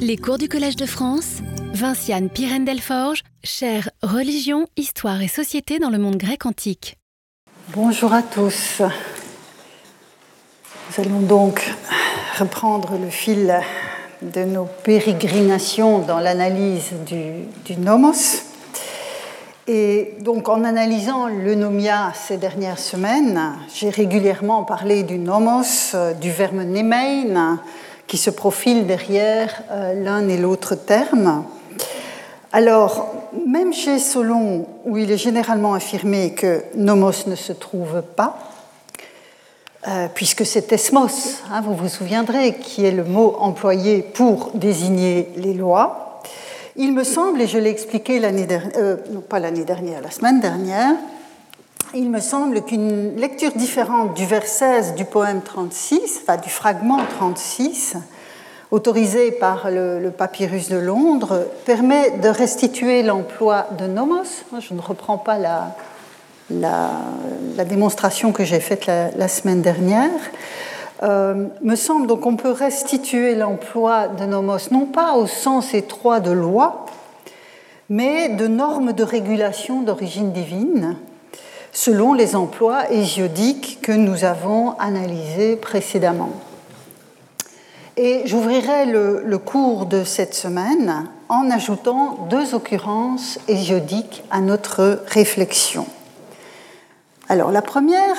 Les cours du Collège de France, Vinciane Pirène Delforge, chère Religion, Histoire et Société dans le monde grec antique. Bonjour à tous. Nous allons donc reprendre le fil de nos pérégrinations dans l'analyse du, nomos. Et donc en analysant le nomia ces dernières semaines, j'ai régulièrement parlé du nomos, du verbe nemein, qui se profilent derrière euh, l'un et l'autre terme. Alors, même chez Solon, où il est généralement affirmé que nomos ne se trouve pas, euh, puisque c'est esmos, hein, vous vous souviendrez, qui est le mot employé pour désigner les lois, il me semble, et je l'ai expliqué l'année dernière, euh, non pas l'année dernière, la semaine dernière, il me semble qu'une lecture différente du vers 16 du poème 36, enfin du fragment 36, autorisé par le, papyrus de Londres, permet de restituer l'emploi de nomos. Je ne reprends pas la, la, démonstration que j'ai faite la, semaine dernière. Euh, me semble donc qu'on peut restituer l'emploi de nomos non pas au sens étroit de loi, mais de normes de régulation d'origine divine selon les emplois hésiodiques que nous avons analysés précédemment. Et j'ouvrirai le, cours de cette semaine en ajoutant deux occurrences hésiodiques à notre réflexion. Alors la première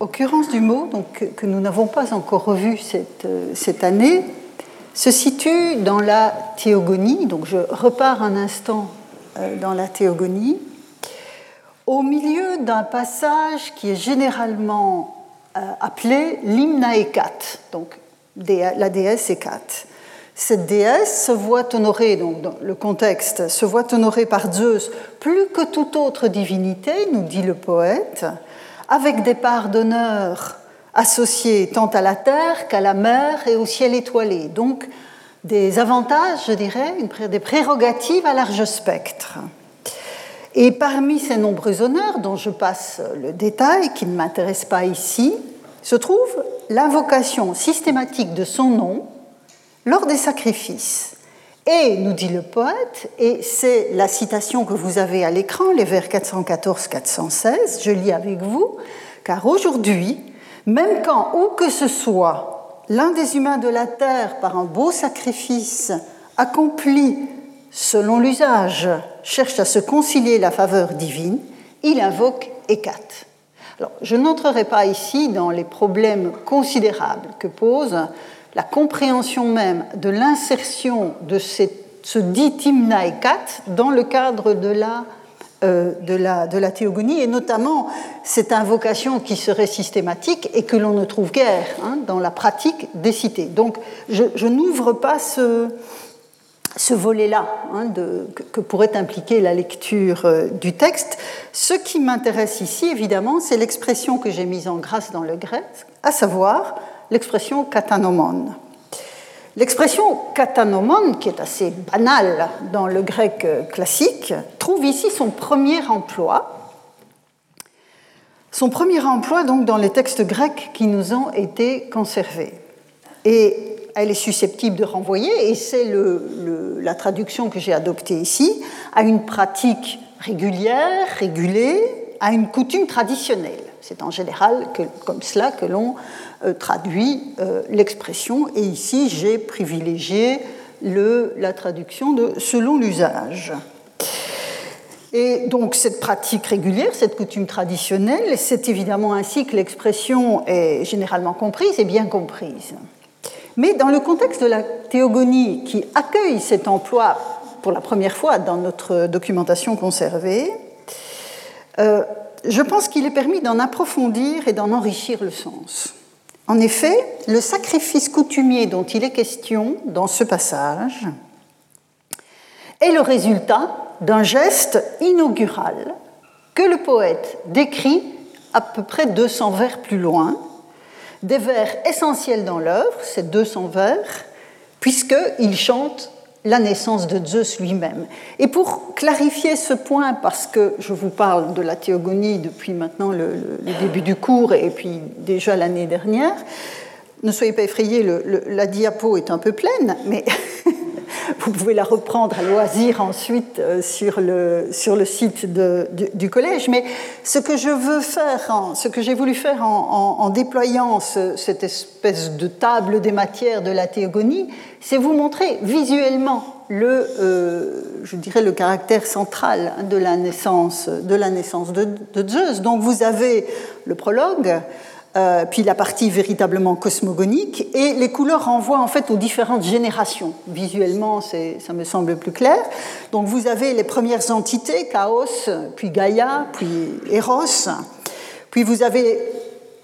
occurrence du mot, que nous n'avons pas encore revu cette, cette année, se situe dans la théogonie. Donc je repars un instant euh, dans la théogonie au milieu d'un passage qui est généralement euh, appelé l'hymne Ekat, donc la déesse Ekat. Cette déesse se voit honorée, donc dans le contexte, se voit honorée par Zeus plus que toute autre divinité, nous dit le poète, avec des parts d'honneur associées tant à la terre qu'à la mer et au ciel étoilé. Donc des avantages, je dirais, des prérogatives à large spectre. Et parmi ces nombreux honneurs, dont je passe le détail, qui ne m'intéresse pas ici, se trouve l'invocation systématique de son nom lors des sacrifices. Et, nous dit le poète, et c'est la citation que vous avez à l'écran, les vers 414-416, je lis avec vous, car aujourd'hui, même quand où que ce soit, l'un des humains de la terre, par un beau sacrifice, accomplit selon l'usage, cherche à se concilier la faveur divine, il invoque Hécate. Alors, je n'entrerai pas ici dans les problèmes considérables que pose la compréhension même de l'insertion de ce dit Timna Hécate dans le cadre de la, euh, de, la, de la, théogonie, et notamment cette invocation qui serait systématique et que l'on ne trouve guère hein, dans la pratique des cités. Donc, je n'ouvre pas ce, ce volet-là hein, que, pourrait impliquer la lecture euh, du texte. Ce qui m'intéresse ici, évidemment, c'est l'expression que j'ai mise en grâce dans le grec, à savoir l'expression katanomon. L'expression katanomon, qui est assez banale dans le grec euh, classique, trouve ici son premier emploi. Son premier emploi, donc, dans les textes grecs qui nous ont été conservés. Et elle est susceptible de renvoyer, et c'est la traduction que j'ai adoptée ici, à une pratique régulière, régulée, à une coutume traditionnelle. C'est en général comme cela que l'on euh, traduit euh, l'expression, et ici j'ai privilégié la traduction de selon l'usage. Et donc cette pratique régulière, cette coutume traditionnelle, c'est évidemment ainsi que l'expression est généralement comprise et bien comprise. Mais dans le contexte de la théogonie qui accueille cet emploi pour la première fois dans notre documentation conservée, euh, je pense qu'il est permis d'en approfondir et d'en enrichir le sens. En effet, le sacrifice coutumier dont il est question dans ce passage est le résultat d'un geste inaugural que le poète décrit à peu près 200 vers plus loin des vers essentiels dans l'œuvre, ces 200 vers, puisqu'il chante la naissance de Zeus lui-même. Et pour clarifier ce point, parce que je vous parle de la théogonie depuis maintenant le, début du cours et puis déjà l'année dernière, ne soyez pas effrayés, la diapo est un peu pleine, mais Vous pouvez la reprendre à loisir ensuite euh, sur le, sur le site du, collège. Mais ce que je veux faire, ce que j'ai voulu faire en, déployant cette espèce de table des matières de la théogonie, c'est vous montrer visuellement le, euh, je dirais, le caractère central de la naissance de, la naissance de Zeus. Donc vous avez le prologue, euh, puis la partie véritablement cosmogonique, et les couleurs renvoient en fait aux différentes générations. Visuellement, ça me semble plus clair. Donc vous avez les premières entités, Chaos, puis Gaïa, puis Eros, puis vous avez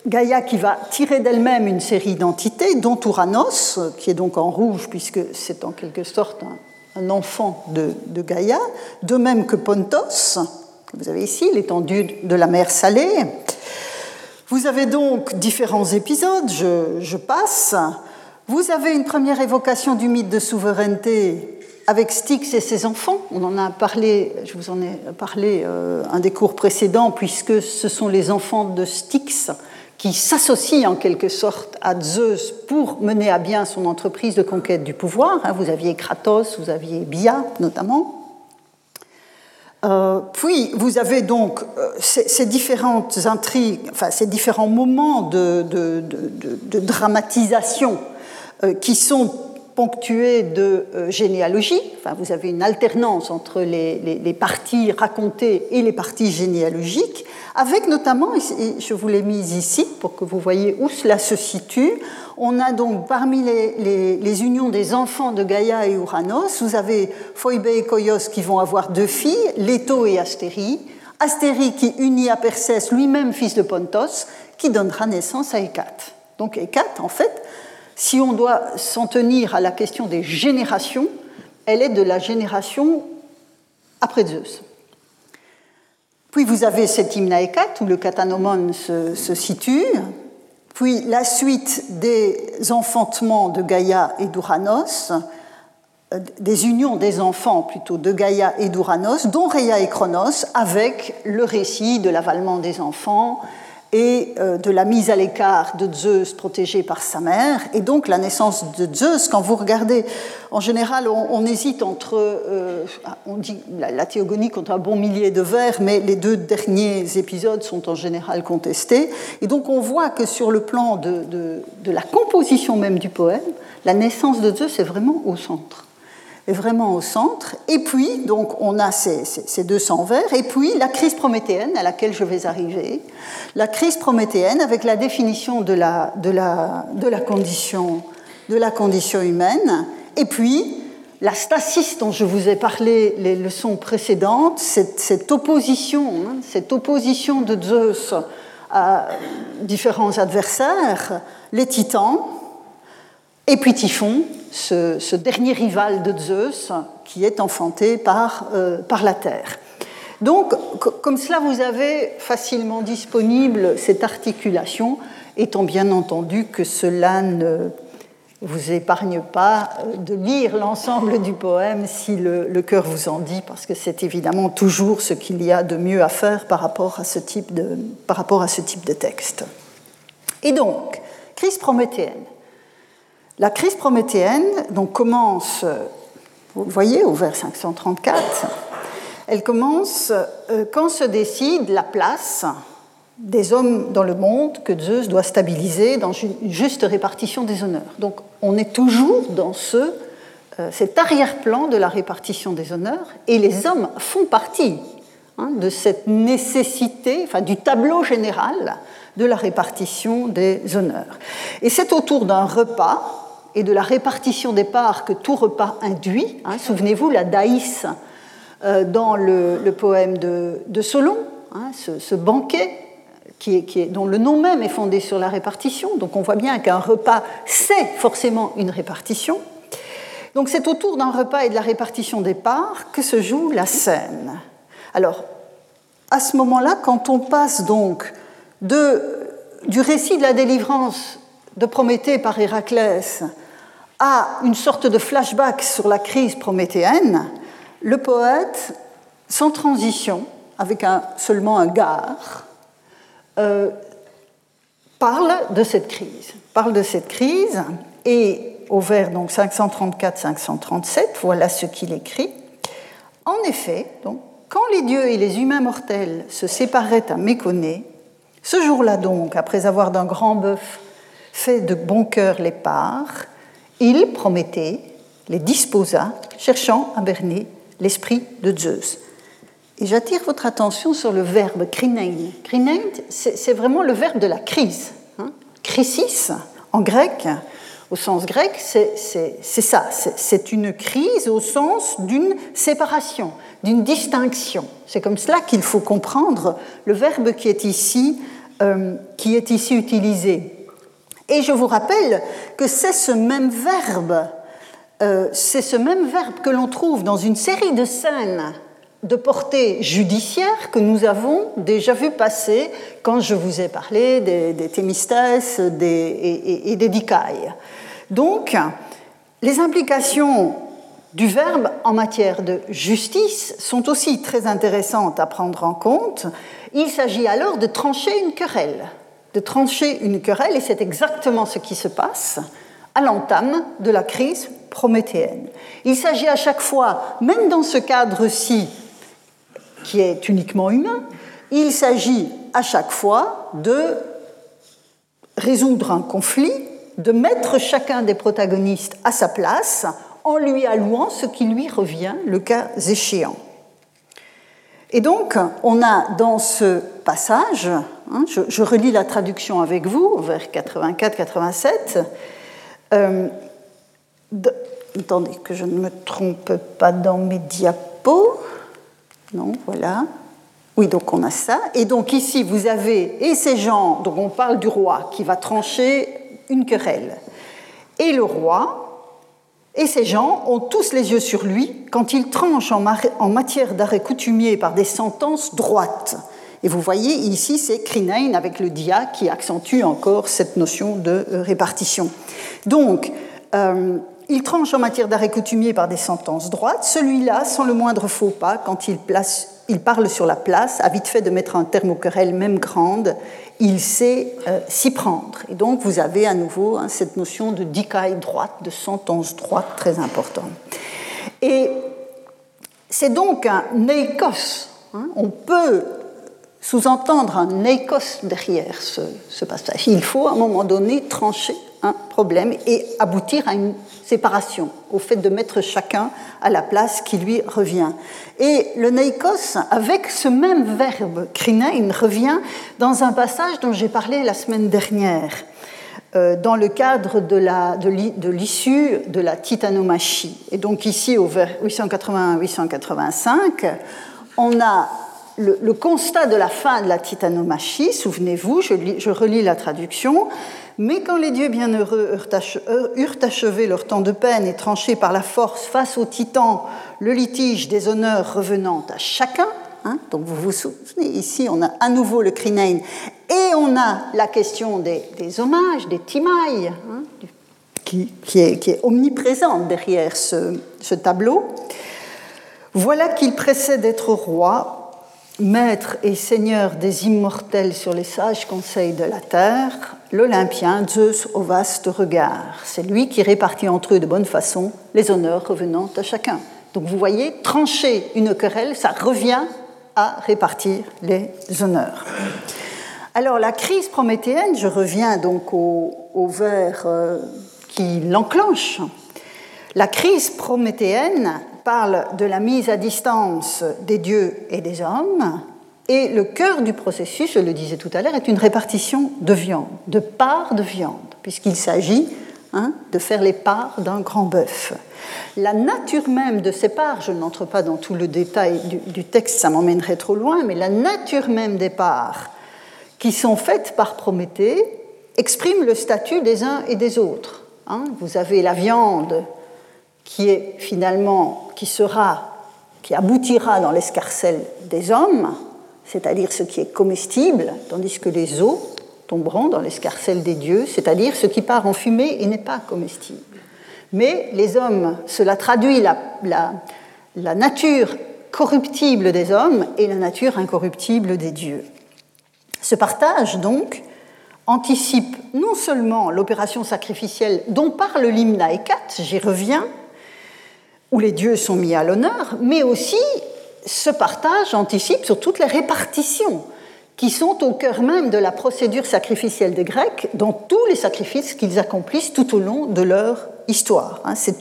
Gaïa qui va tirer d'elle-même une série d'entités, dont Ouranos, qui est donc en rouge, puisque c'est en quelque sorte un, enfant de, de, Gaïa, de même que Pontos, que vous avez ici, l'étendue de la mer salée. Vous avez donc différents épisodes, je, passe. Vous avez une première évocation du mythe de souveraineté avec Styx et ses enfants. On en a parlé, je vous en ai parlé euh, un des cours précédents, puisque ce sont les enfants de Styx qui s'associent en quelque sorte à Zeus pour mener à bien son entreprise de conquête du pouvoir. Hein, vous aviez Kratos, vous aviez Bia notamment. Euh, puis vous avez donc euh, ces, différentes intrigues, enfin ces différents moments de, dramatisation euh, qui sont ponctués de généalogie. Enfin, vous avez une alternance entre les, parties racontées et les parties généalogiques, avec notamment, et je vous l'ai mis ici pour que vous voyez où cela se situe, on a donc parmi les, unions des enfants de Gaïa et Uranos, vous avez Phoebe et Koios qui vont avoir deux filles, Leto et Astérie. Astérie qui unit à Persès, lui-même fils de Pontos, qui donnera naissance à Hécate. Donc Hécate, en fait, si on doit s'en tenir à la question des générations, elle est de la génération après Zeus. Puis vous avez cet hymne à Hécate où le catanomon se situe, puis la suite des enfantements de Gaïa et d'Ouranos, euh, des unions des enfants plutôt de Gaïa et d'Ouranos, dont Rhea et Chronos, avec le récit de l'avalement des enfants, et euh, de la mise à l'écart de Zeus protégé par sa mère, et donc la naissance de Zeus. Quand vous regardez, en général, on, hésite entre, euh, on dit la, théogonie contre un bon millier de vers, mais les deux derniers épisodes sont en général contestés, et donc on voit que sur le plan de, de la composition même du poème, la naissance de Zeus est vraiment au centre est vraiment au centre. Et puis, donc, on a ces, ces, 200 vers, et puis la crise prométhéenne à laquelle je vais arriver. La crise prométhéenne avec la définition de la, de la, de la, condition, de la condition humaine, et puis la stasis dont je vous ai parlé les leçons précédentes, cette, cette opposition, hein, cette opposition de Zeus à différents adversaires, les titans, et puis Typhon, ce, dernier rival de Zeus qui est enfanté par, euh, par la Terre. Donc, comme cela, vous avez facilement disponible cette articulation, étant bien entendu que cela ne vous épargne pas euh, de lire l'ensemble du poème si le, cœur vous en dit, parce que c'est évidemment toujours ce qu'il y a de mieux à faire par rapport à ce type de, par rapport à ce type de texte. Et donc, crise prométhéenne. La crise prométhéenne donc, commence, vous le voyez, au vers 534, elle commence euh, quand se décide la place des hommes dans le monde que Zeus doit stabiliser dans une juste répartition des honneurs. Donc on est toujours dans ce, euh, cet arrière-plan de la répartition des honneurs et les hommes font partie hein, de cette nécessité, enfin du tableau général de la répartition des honneurs. Et c'est autour d'un repas et de la répartition des parts que tout repas induit. Hein, souvenez-vous, la daïs euh, dans le, poème de, Solon, hein, ce, banquet qui est, dont le nom même est fondé sur la répartition. Donc on voit bien qu'un repas, c'est forcément une répartition. Donc c'est autour d'un repas et de la répartition des parts que se joue la scène. Alors, à ce moment-là, quand on passe donc du récit de la délivrance de Prométhée par Héraclès à une sorte de flashback sur la crise prométhéenne, le poète, sans transition, avec un, seulement un gare, euh, parle de cette crise. Parle de cette crise et au vers donc 534-537, voilà ce qu'il écrit. En effet, donc, quand les dieux et les humains mortels se séparaient à Méconée, ce jour-là donc, après avoir d'un grand bœuf fait de bon cœur les parts, il, Prométhée, les disposa, cherchant à berner l'esprit de Zeus. Et j'attire votre attention sur le verbe krinein. Krinein, c'est vraiment le verbe de la crise. Hein. Crisis, en grec, au sens grec, c'est ça. C'est une crise au sens d'une séparation, d'une distinction. C'est comme cela qu'il faut comprendre le verbe qui est ici, euh, qui est ici utilisé. Et je vous rappelle que c'est ce même verbe, euh, c'est ce même verbe que l'on trouve dans une série de scènes de portée judiciaire que nous avons déjà vu passer quand je vous ai parlé des, des Thémistès et, des Dicailles. Donc, les implications du verbe en matière de justice sont aussi très intéressantes à prendre en compte. Il s'agit alors de trancher une querelle, de trancher une querelle, et c'est exactement ce qui se passe à l'entame de la crise prométhéenne. Il s'agit à chaque fois, même dans ce cadre-ci, qui est uniquement humain, il s'agit à chaque fois de résoudre un conflit, de mettre chacun des protagonistes à sa place en lui allouant ce qui lui revient le cas échéant. Et donc, on a dans ce passage, hein, je, relis la traduction avec vous, vers 84-87, euh, attendez que je ne me trompe pas dans mes diapos. Non, voilà. Oui, donc on a ça. Et donc ici, vous avez, et ces gens, donc on parle du roi qui va trancher une querelle. Et le roi et ces gens ont tous les yeux sur lui quand il tranche en matière d'arrêt coutumier par des sentences droites. Et vous voyez ici, c'est Crinein avec le dia qui accentue encore cette notion de euh, répartition. Donc, euh, il tranche en matière d'arrêt coutumier par des sentences droites, celui-là sans le moindre faux pas quand il, place, il parle sur la place, a vite fait de mettre un terme aux querelles même grande, il sait euh, s'y prendre. Et donc vous avez à nouveau hein, cette notion de dicaille droite, de sentence droite très importante. Et c'est donc un neikos. Hein. on peut sous-entendre un neikos derrière ce, ce passage. Il faut à un moment donné trancher problème et aboutir à une séparation, au fait de mettre chacun à la place qui lui revient. Et le neikos, avec ce même verbe krinein, revient dans un passage dont j'ai parlé la semaine dernière, euh, dans le cadre de l'issue de, la titanomachie. Et donc ici, au vers 881-885, on a le, constat de la fin de la titanomachie, souvenez-vous, je, relis la traduction, mais quand les dieux bienheureux eurent achevé leur temps de peine et tranché par la force face aux titans le litige des honneurs revenant à chacun, hein, donc vous vous souvenez, ici on a à nouveau le crinein et on a la question des, hommages, des timailles, hein, qui, est, omniprésente derrière ce, ce tableau. Voilà qu'il précède d'être roi, maître et seigneur des immortels sur les sages conseils de la terre, l'Olympien Zeus au vaste regard. C'est lui qui répartit entre eux de bonne façon les honneurs revenant à chacun. Donc vous voyez, trancher une querelle, ça revient à répartir les honneurs. Alors la crise prométhéenne, je reviens donc au, vers euh, qui l'enclenche. La crise prométhéenne parle de la mise à distance des dieux et des hommes, et le cœur du processus, je le disais tout à l'heure, est une répartition de viande, de parts de viande, puisqu'il s'agit hein, de faire les parts d'un grand bœuf. La nature même de ces parts, je n'entre pas dans tout le détail du, texte, ça m'emmènerait trop loin, mais la nature même des parts qui sont faites par Prométhée exprime le statut des uns et des autres. Hein. Vous avez la viande qui est finalement, qui sera, qui aboutira dans l'escarcelle des hommes, c'est-à-dire ce qui est comestible, tandis que les os tomberont dans l'escarcelle des dieux, c'est-à-dire ce qui part en fumée et n'est pas comestible. Mais les hommes, cela traduit la, nature corruptible des hommes et la nature incorruptible des dieux. Ce partage, donc, anticipe non seulement l'opération sacrificielle dont parle l'hymne Hekat, j'y reviens, où les dieux sont mis à l'honneur, mais aussi ce partage anticipe sur toutes les répartitions qui sont au cœur même de la procédure sacrificielle des Grecs dans tous les sacrifices qu'ils accomplissent tout au long de leur histoire. Hein. C'est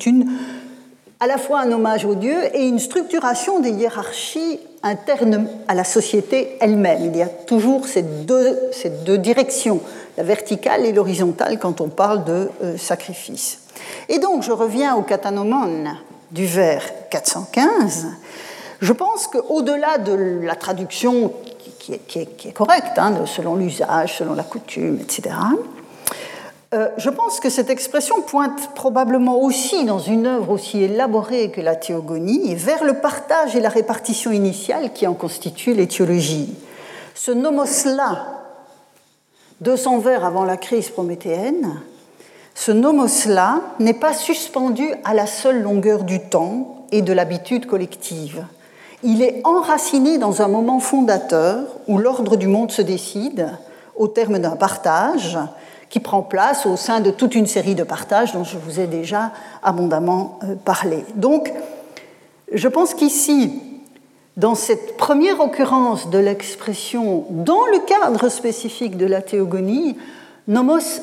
à la fois un hommage aux dieux et une structuration des hiérarchies internes à la société elle-même. Il y a toujours ces deux, directions, la verticale et l'horizontale, quand on parle de euh, sacrifice. Et donc, je reviens au catanomon du vers 415. Je pense qu'au-delà de la traduction qui est, correcte, hein, selon l'usage, selon la coutume, etc., euh, je pense que cette expression pointe probablement aussi dans une œuvre aussi élaborée que la théogonie vers le partage et la répartition initiale qui en constituent l'étiologie. Ce nomos-là, 200 vers avant la crise prométhéenne, ce nomos-là n'est pas suspendu à la seule longueur du temps et de l'habitude collective il est enraciné dans un moment fondateur où l'ordre du monde se décide au terme d'un partage qui prend place au sein de toute une série de partages dont je vous ai déjà abondamment euh, parlé. Donc, je pense qu'ici, dans cette première occurrence de l'expression dans le cadre spécifique de la théogonie, nomos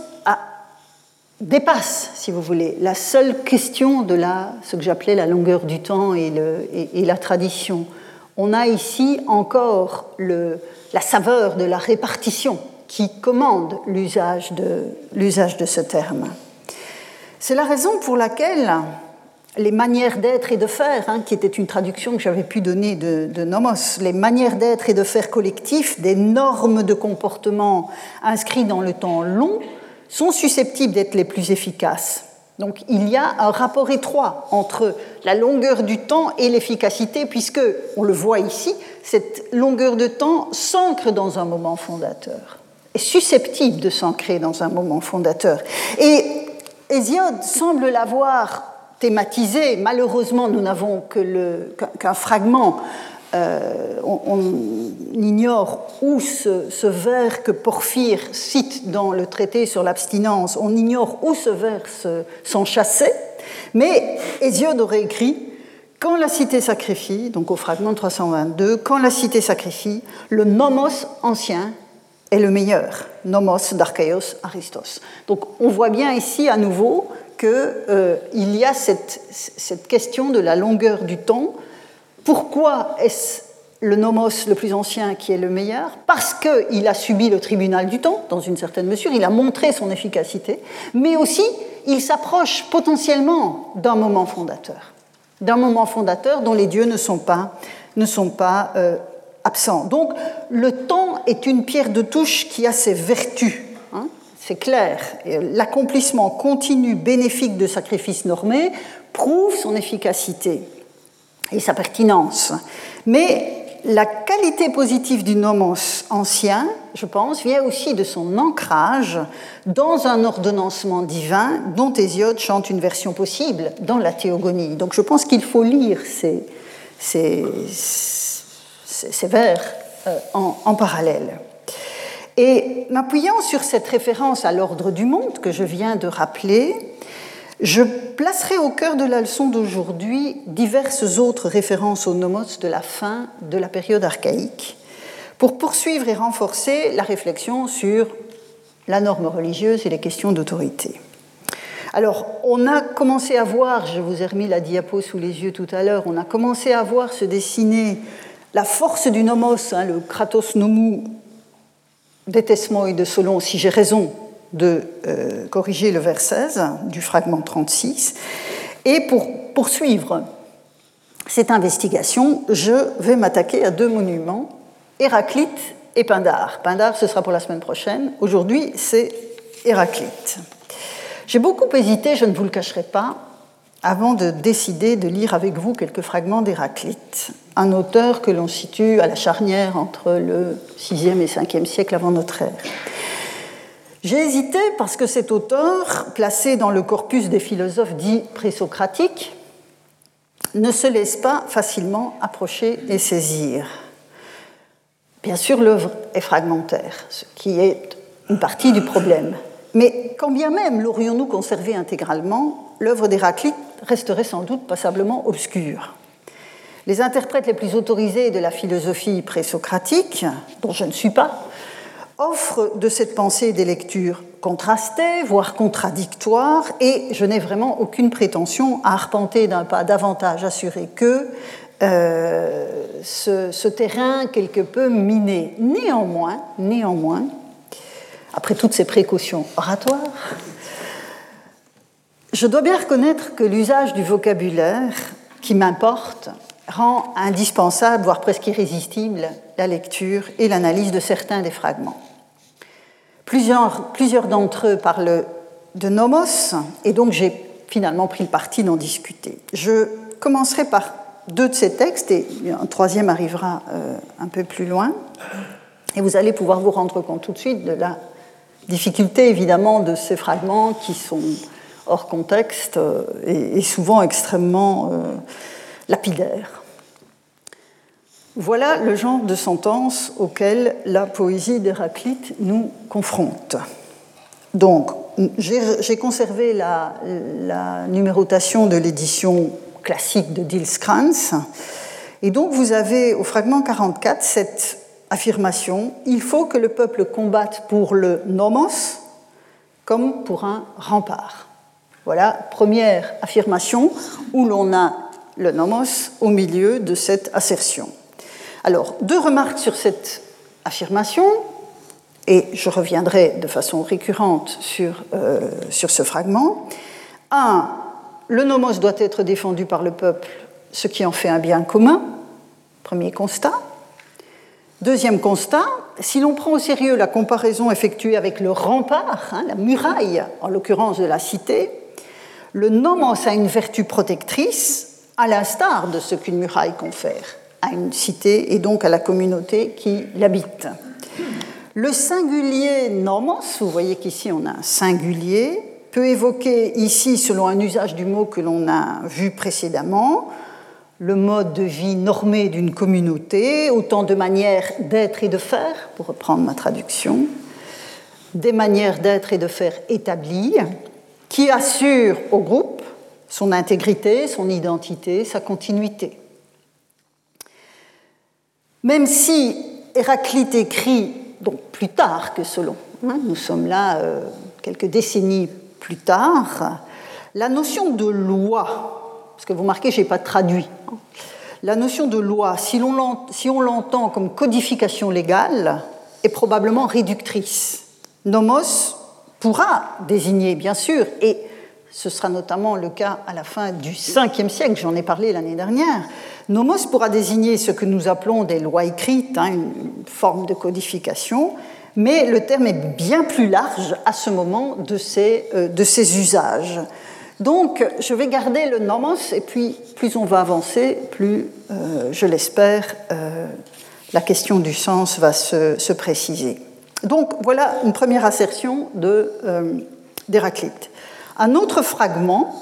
dépasse, si vous voulez, la seule question de la, ce que j'appelais la longueur du temps et, la tradition. On a ici encore la saveur de la répartition qui commande l'usage de, ce terme. C'est la raison pour laquelle les manières d'être et de faire, hein, qui était une traduction que j'avais pu donner de, de, Nomos, les manières d'être et de faire collectifs, des normes de comportement inscrites dans le temps long, sont susceptibles d'être les plus efficaces. Donc il y a un rapport étroit entre la longueur du temps et l'efficacité, puisque, on le voit ici, cette longueur de temps s'ancre dans un moment fondateur, est susceptible de s'ancrer dans un moment fondateur. Et Hésiode semble l'avoir thématisé. Malheureusement, nous n'avons qu'un fragment euh, on, ignore où ce, vers que Porphyre cite dans le traité sur l'abstinence, on ignore où ce vers s'enchassait, mais Hésiode aurait écrit Quand la cité sacrifie, donc au fragment 322, quand la cité sacrifie, le nomos ancien est le meilleur, nomos d'Archaeos Aristos. Donc on voit bien ici à nouveau qu'il euh, y a cette question de la longueur du temps pourquoi est-ce le nomos le plus ancien qui est le meilleur? Parce qu'il a subi le tribunal du temps, dans une certaine mesure, il a montré son efficacité, mais aussi il s'approche potentiellement d'un moment fondateur, d'un moment fondateur dont les dieux ne sont pas, ne sont pas euh, absents. Donc le temps est une pierre de touche qui a ses vertus. Hein, c'est clair. L'accomplissement continu bénéfique de sacrifices normés prouve son efficacité et sa pertinence. Mais la qualité positive du nomos ancien, je pense, vient aussi de son ancrage dans un ordonnancement divin dont Hésiode chante une version possible dans la théogonie. Donc je pense qu'il faut lire ces, vers euh, en parallèle. Et m'appuyant sur cette référence à l'ordre du monde que je viens de rappeler, je placerai au cœur de la leçon d'aujourd'hui diverses autres références aux nomos de la fin de la période archaïque pour poursuivre et renforcer la réflexion sur la norme religieuse et les questions d'autorité. Alors, on a commencé à voir, je vous ai remis la diapo sous les yeux tout à l'heure, on a commencé à voir se dessiner la force du nomos, hein, le kratos nomou, et de Solon, si j'ai raison, de euh, corriger le vers 16 du fragment 36. Et pour poursuivre cette investigation, je vais m'attaquer à deux monuments, Héraclite et Pindare. Pindare, ce sera pour la semaine prochaine. Aujourd'hui, c'est Héraclite. J'ai beaucoup hésité, je ne vous le cacherai pas, avant de décider de lire avec vous quelques fragments d'Héraclite, un auteur que l'on situe à la charnière entre le 6e et 5e siècle avant notre ère. J'ai hésité parce que cet auteur, placé dans le corpus des philosophes dits présocratiques, ne se laisse pas facilement approcher et saisir. Bien sûr, l'œuvre est fragmentaire, ce qui est une partie du problème. Mais quand bien même l'aurions-nous conservé intégralement, l'œuvre d'Héraclite resterait sans doute passablement obscure. Les interprètes les plus autorisés de la philosophie présocratique, dont je ne suis pas, offrent de cette pensée des lectures contrastées, voire contradictoires, et je n'ai vraiment aucune prétention à arpenter d'un pas davantage assuré que euh, ce, terrain quelque peu miné. Néanmoins, néanmoins, après toutes ces précautions oratoires, je dois bien reconnaître que l'usage du vocabulaire qui m'importe rend indispensable, voire presque irrésistible, la lecture et l'analyse de certains des fragments. Plusieurs, d'entre eux parlent de nomos, et donc j'ai finalement pris le parti d'en discuter. Je commencerai par deux de ces textes, et un troisième arrivera euh, un peu plus loin, et vous allez pouvoir vous rendre compte tout de suite de la difficulté évidemment de ces fragments qui sont hors contexte euh, et, souvent extrêmement euh, lapidaires. Voilà le genre de sentence auquel la poésie d'Héraclite nous confronte. Donc, j'ai conservé la, numérotation de l'édition classique de Dilskrantz. Et donc, vous avez au fragment 44 cette affirmation il faut que le peuple combatte pour le nomos comme pour un rempart. Voilà, première affirmation où l'on a le nomos au milieu de cette assertion. Alors, deux remarques sur cette affirmation, et je reviendrai de façon récurrente sur, euh, sur ce fragment. Un, le nomos doit être défendu par le peuple, ce qui en fait un bien commun. Premier constat. Deuxième constat, si l'on prend au sérieux la comparaison effectuée avec le rempart, hein, la muraille, en l'occurrence de la cité, le nomos a une vertu protectrice, à l'instar de ce qu'une muraille confère à une cité et donc à la communauté qui l'habite. Le singulier nomos, vous voyez qu'ici on a un singulier, peut évoquer ici, selon un usage du mot que l'on a vu précédemment, le mode de vie normé d'une communauté, autant de manières d'être et de faire, pour reprendre ma traduction, des manières d'être et de faire établies, qui assurent au groupe son intégrité, son identité, sa continuité. Même si Héraclite écrit donc plus tard que Solon, hein, nous sommes là euh, quelques décennies plus tard, la notion de loi parce que vous marquez, je n'ai pas traduit. La notion de loi, si, on l'entend comme codification légale, est probablement réductrice. Nomos pourra désigner, bien sûr, et ce sera notamment le cas à la fin du 5e siècle, j'en ai parlé l'année dernière, nomos pourra désigner ce que nous appelons des lois écrites, hein, une forme de codification, mais le terme est bien plus large à ce moment de ces, euh, de usages. Donc, je vais garder le nomos, et puis plus on va avancer, plus, euh, je l'espère, euh, la question du sens va se, préciser. Donc, voilà une première assertion d'Héraclite. Un autre fragment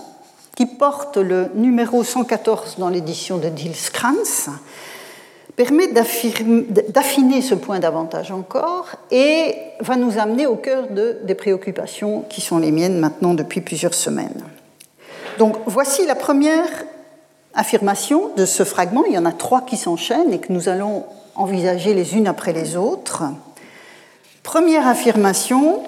qui porte le numéro 114 dans l'édition de Dilskrantz permet d'affiner ce point davantage encore et va nous amener au cœur de, des préoccupations qui sont les miennes maintenant depuis plusieurs semaines. Donc voici la première affirmation de ce fragment. Il y en a trois qui s'enchaînent et que nous allons envisager les unes après les autres. Première affirmation,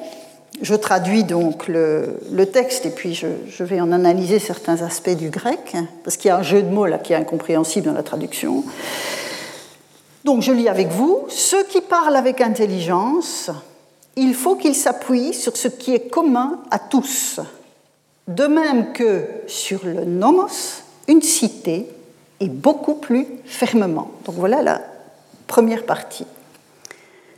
je traduis donc le, texte et puis je, vais en analyser certains aspects du grec, parce qu'il y a un jeu de mots là qui est incompréhensible dans la traduction. Donc je lis avec vous, ceux qui parlent avec intelligence, il faut qu'ils s'appuient sur ce qui est commun à tous, de même que sur le nomos, une cité, et beaucoup plus fermement. Donc voilà la première partie.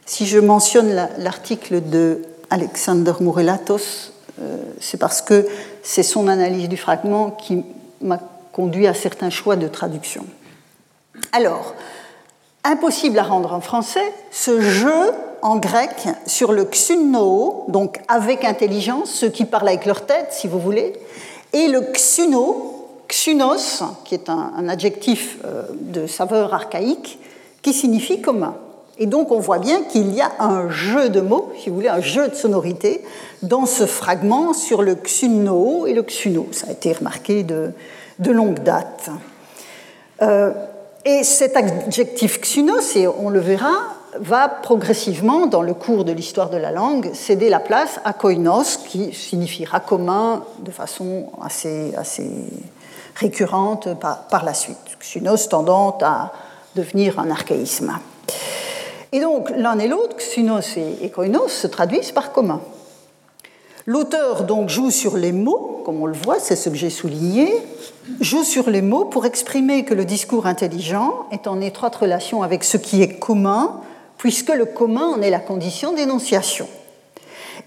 Si je mentionne l'article de Alexander Mourelatos, euh, c'est parce que c'est son analyse du fragment qui m'a conduit à certains choix de traduction. Alors, impossible à rendre en français, ce jeu en grec sur le xuno, donc avec intelligence, ceux qui parlent avec leur tête, si vous voulez, et le xuno, xunos, qui est un, adjectif euh, de saveur archaïque, qui signifie commun. Et donc on voit bien qu'il y a un jeu de mots, si vous voulez, un jeu de sonorité dans ce fragment sur le xuno et le xuno. Ça a été remarqué de, longue date. Euh, et cet adjectif xunos, et on le verra, va progressivement, dans le cours de l'histoire de la langue, céder la place à koinos, qui signifiera commun de façon assez, assez récurrente par, la suite. Xunos tendant à devenir un archaïsme. Et donc, l'un et l'autre, xunos et, koinos, se traduisent par commun. L'auteur donc joue sur les mots, comme on le voit, c'est ce que j'ai souligné, joue sur les mots pour exprimer que le discours intelligent est en étroite relation avec ce qui est commun, puisque le commun en est la condition d'énonciation.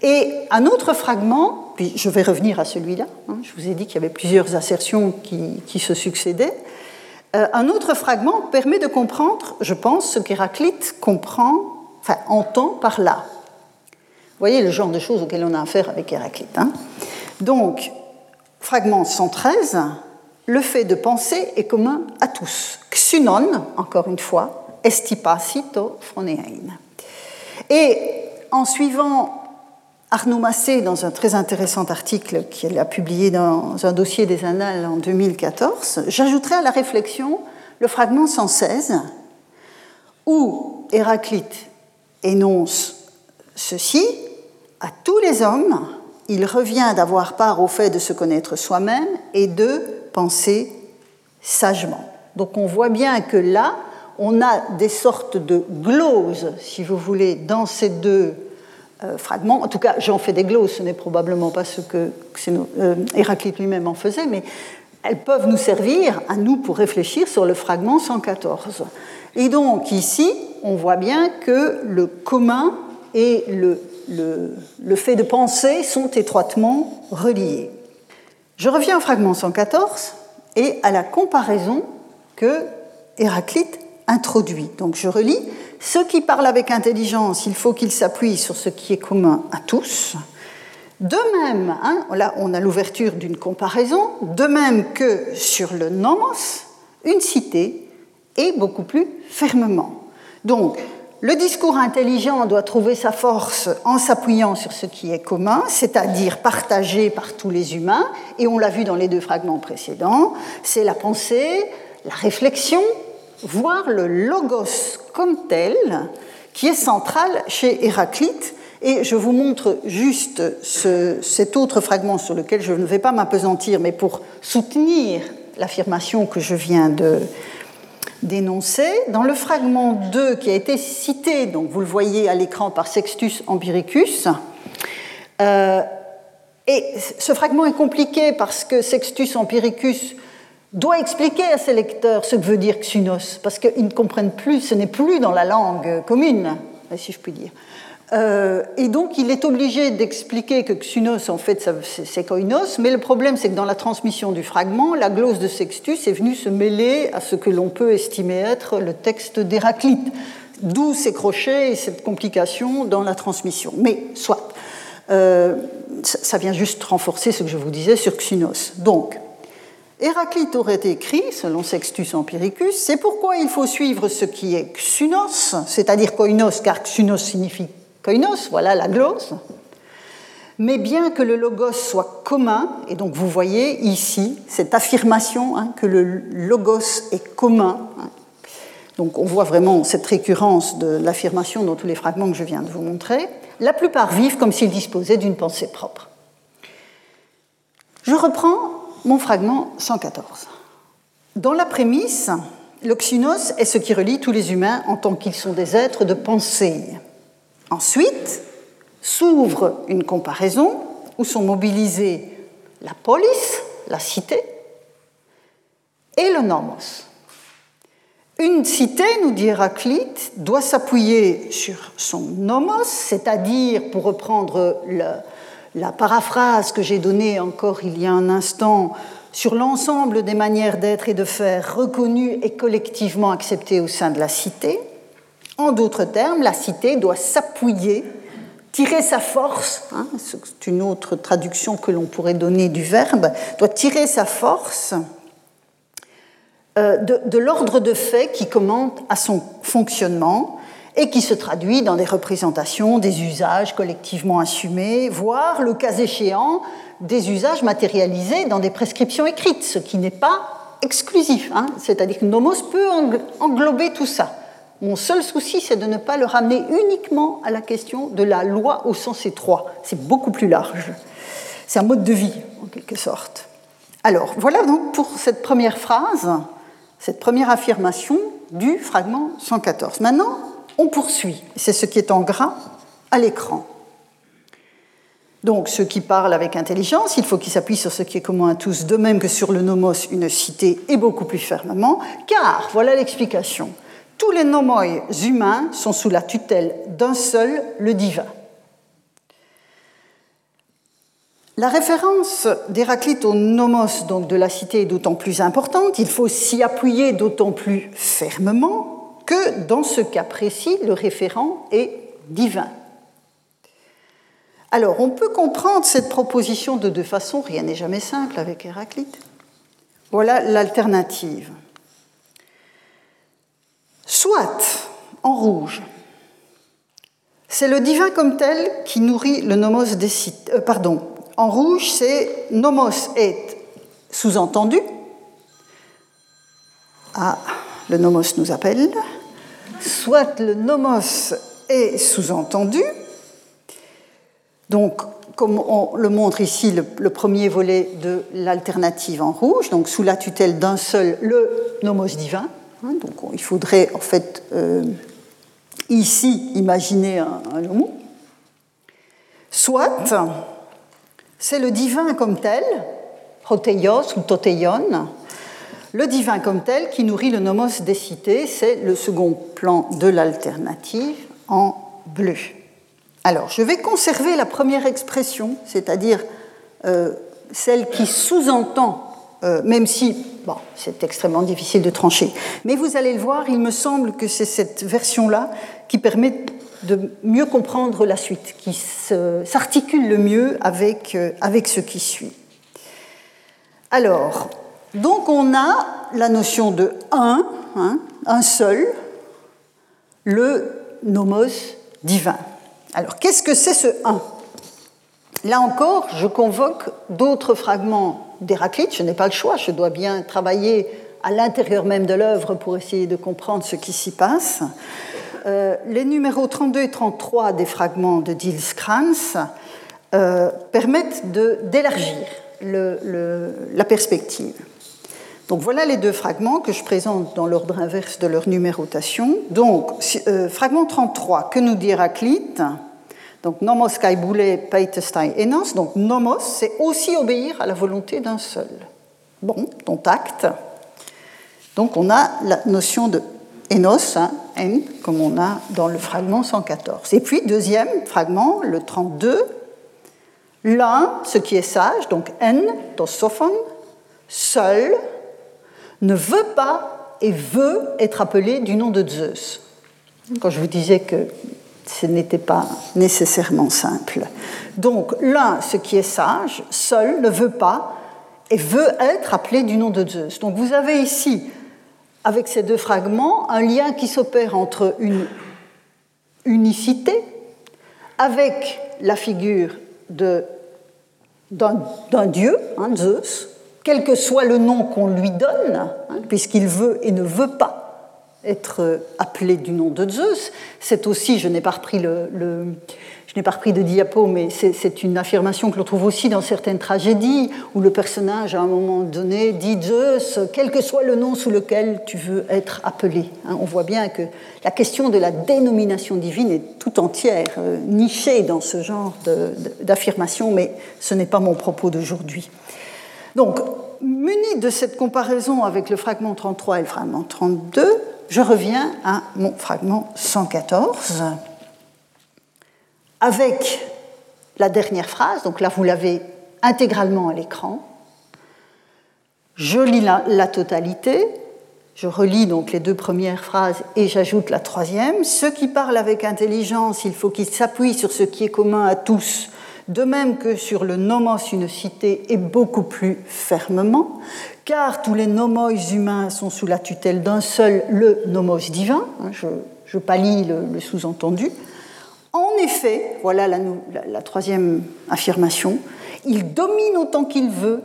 Et un autre fragment, puis je vais revenir à celui-là, hein, je vous ai dit qu'il y avait plusieurs assertions qui, se succédaient, euh, un autre fragment permet de comprendre, je pense, ce qu'Héraclite comprend, enfin entend par là. Vous voyez le genre de choses auxquelles on a affaire avec Héraclite. Hein. Donc, fragment 113, le fait de penser est commun à tous. Xunon, encore une fois, estipacito phronein. Et en suivant Arnaud Massé dans un très intéressant article qu'il a publié dans un dossier des Annales en 2014, j'ajouterai à la réflexion le fragment 116 où Héraclite énonce ceci À tous les hommes, il revient d'avoir part au fait de se connaître soi-même et de penser sagement. Donc on voit bien que là, on a des sortes de gloses, si vous voulez, dans ces deux fragments. En tout cas, j'en fais des gloses, ce n'est probablement pas ce que euh, Héraclite lui-même en faisait, mais elles peuvent nous servir à nous pour réfléchir sur le fragment 114. Et donc ici, on voit bien que le commun et le, le fait de penser sont étroitement reliés. Je reviens au fragment 114 et à la comparaison que Héraclite introduit. Donc je relis. Ceux qui parlent avec intelligence, il faut qu'ils s'appuient sur ce qui est commun à tous. De même, hein, là on a l'ouverture d'une comparaison, de même que sur le nomos, une cité est beaucoup plus fermement. Donc, le discours intelligent doit trouver sa force en s'appuyant sur ce qui est commun, c'est-à-dire partagé par tous les humains, et on l'a vu dans les deux fragments précédents, c'est la pensée, la réflexion, voir le logos comme tel, qui est central chez Héraclite. Et je vous montre juste cet autre fragment sur lequel je ne vais pas m'apesantir, mais pour soutenir l'affirmation que je viens de d'énoncer. Dans le fragment 2 qui a été cité, donc vous le voyez à l'écran par Sextus Empiricus, euh, et ce fragment est compliqué parce que Sextus Empiricus doit expliquer à ses lecteurs ce que veut dire xunos, parce qu'ils ne comprennent plus, ce n'est plus dans la langue commune, si je puis dire. Euh, et donc il est obligé d'expliquer que xunos, en fait, c'est koinos, mais le problème c'est que dans la transmission du fragment, la glose de Sextus est venue se mêler à ce que l'on peut estimer être le texte d'Héraclite, d'où ces crochets et cette complication dans la transmission. Mais soit, euh, ça vient juste renforcer ce que je vous disais sur xunos. Donc, Héraclite aurait écrit, selon Sextus Empiricus, c'est pourquoi il faut suivre ce qui est xunos, c'est-à-dire koinos, car xunos signifie koinos, voilà la glose. Mais bien que le logos soit commun, et donc vous voyez ici cette affirmation hein, que le logos est commun, hein. donc on voit vraiment cette récurrence de l'affirmation dans tous les fragments que je viens de vous montrer, la plupart vivent comme s'ils disposaient d'une pensée propre. Je reprends mon fragment 114. Dans la prémisse, l'oxynos est ce qui relie tous les humains en tant qu'ils sont des êtres de pensée. Ensuite, s'ouvre une comparaison où sont mobilisés la police, la cité, et le nomos. Une cité, nous dit Héraclite, doit s'appuyer sur son nomos, c'est-à-dire, pour reprendre le, la paraphrase que j'ai donnée encore il y a un instant sur l'ensemble des manières d'être et de faire reconnues et collectivement acceptées au sein de la cité. En d'autres termes, la cité doit s'appuyer, tirer sa force, hein, c'est une autre traduction que l'on pourrait donner du verbe, doit tirer sa force euh, de, de l'ordre de fait qui commente à son fonctionnement et qui se traduit dans des représentations, des usages collectivement assumés, voire, le cas échéant, des usages matérialisés dans des prescriptions écrites, ce qui n'est pas exclusif. Hein. C'est-à-dire que nomos peut englober tout ça. Mon seul souci, c'est de ne pas le ramener uniquement à la question de la loi au sens étroit. C'est beaucoup plus large. C'est un mode de vie, en quelque sorte. Alors, voilà donc pour cette première phrase, cette première affirmation du fragment 114. Maintenant, on poursuit. C'est ce qui est en gras à l'écran. Donc, ceux qui parlent avec intelligence, il faut qu'ils s'appuient sur ce qui est commun à tous, de même que sur le nomos, une cité, et beaucoup plus fermement, car, voilà l'explication, tous les nomoi humains sont sous la tutelle d'un seul, le divin. La référence d'Héraclite au nomos donc de la cité est d'autant plus importante, il faut s'y appuyer d'autant plus fermement que dans ce cas précis, le référent est divin. Alors, on peut comprendre cette proposition de deux façons, rien n'est jamais simple avec Héraclite. Voilà l'alternative. Soit, en rouge, c'est le divin comme tel qui nourrit le nomos des cités. Euh, pardon, en rouge, c'est nomos est sous-entendu. Ah, le nomos nous appelle. Soit le nomos est sous-entendu, donc, comme on le montre ici, le, premier volet de l'alternative en rouge, donc sous la tutelle d'un seul, le nomos divin. Hein, donc, il faudrait en fait euh, ici imaginer un, un Soit, c'est le divin comme tel, proteios ou toteion, le divin comme tel qui nourrit le nomos des cités, c'est le second plan de l'alternative en bleu. Alors, je vais conserver la première expression, c'est-à-dire euh, celle qui sous-entend, euh, même si bon, c'est extrêmement difficile de trancher. Mais vous allez le voir, il me semble que c'est cette version-là qui permet de mieux comprendre la suite, qui s'articule le mieux avec, euh, avec ce qui suit. Alors, donc on a la notion de un, hein, un seul, le nomos divin. Alors, qu'est-ce que c'est ce 1 Là encore, je convoque d'autres fragments d'Héraclite. Je n'ai pas le choix, je dois bien travailler à l'intérieur même de l'œuvre pour essayer de comprendre ce qui s'y passe. Euh, les numéros 32 et 33 des fragments de Diels Kranz euh, permettent d'élargir la perspective. Donc voilà les deux fragments que je présente dans l'ordre inverse de leur numérotation. Donc, euh, fragment 33, que nous dit Héraclite? Donc, nomos kai boule peitestai enos. Donc, nomos, c'est aussi obéir à la volonté d'un seul. Bon, donc acte. Donc, on a la notion de enos, hein, n, comme on a dans le fragment 114. Et puis, deuxième fragment, le 32, l'un, ce qui est sage, donc n, tosophon, seul, ne veut pas et veut être appelé du nom de Zeus. Quand je vous disais que ce n'était pas nécessairement simple. Donc l'un, ce qui est sage, seul ne veut pas et veut être appelé du nom de Zeus. Donc vous avez ici, avec ces deux fragments, un lien qui s'opère entre une unicité avec la figure d'un dieu, hein, Zeus, quel que soit le nom qu'on lui donne, hein, puisqu'il veut et ne veut pas être appelé du nom de Zeus. C'est aussi, je n'ai pas repris le, je n'ai pas repris de diapo, mais c'est une affirmation que l'on trouve aussi dans certaines tragédies où le personnage, à un moment donné, dit Zeus, quel que soit le nom sous lequel tu veux être appelé. Hein, on voit bien que la question de la dénomination divine est tout entière euh, nichée dans ce genre d'affirmation, mais ce n'est pas mon propos d'aujourd'hui. Donc, muni de cette comparaison avec le fragment 33 et le fragment 32, je reviens à mon fragment 114 avec la dernière phrase, donc là vous l'avez intégralement à l'écran. Je lis la, la, totalité, je relis donc les deux premières phrases et j'ajoute la troisième. Ceux qui parlent avec intelligence, il faut qu'ils s'appuient sur ce qui est commun à tous de même que sur le nomos une cité et beaucoup plus fermement, car tous les nomos humains sont sous la tutelle d'un seul, le nomos divin. Hein, je, je le, sous-entendu. En effet, voilà la, troisième affirmation, il domine autant qu'il veut,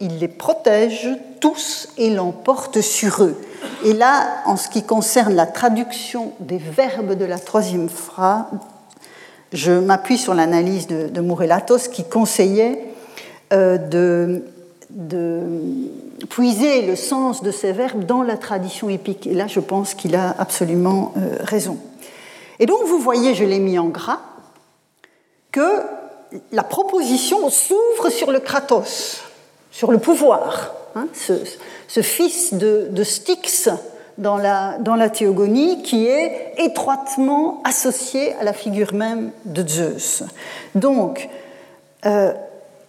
il les protège tous et l'emporte sur eux. Et là, en ce qui concerne la traduction des verbes de la troisième phrase, je m'appuie sur l'analyse de, de qui conseillait euh, de, puiser le sens de ces verbes dans la tradition épique. Et là, je pense qu'il a absolument euh, raison. Et donc, vous voyez, je l'ai mis en gras, que la proposition s'ouvre sur le Kratos, sur le pouvoir. Hein, ce, fils de, Styx dans la, théogonie qui est étroitement associé à la figure même de Zeus. Donc, euh,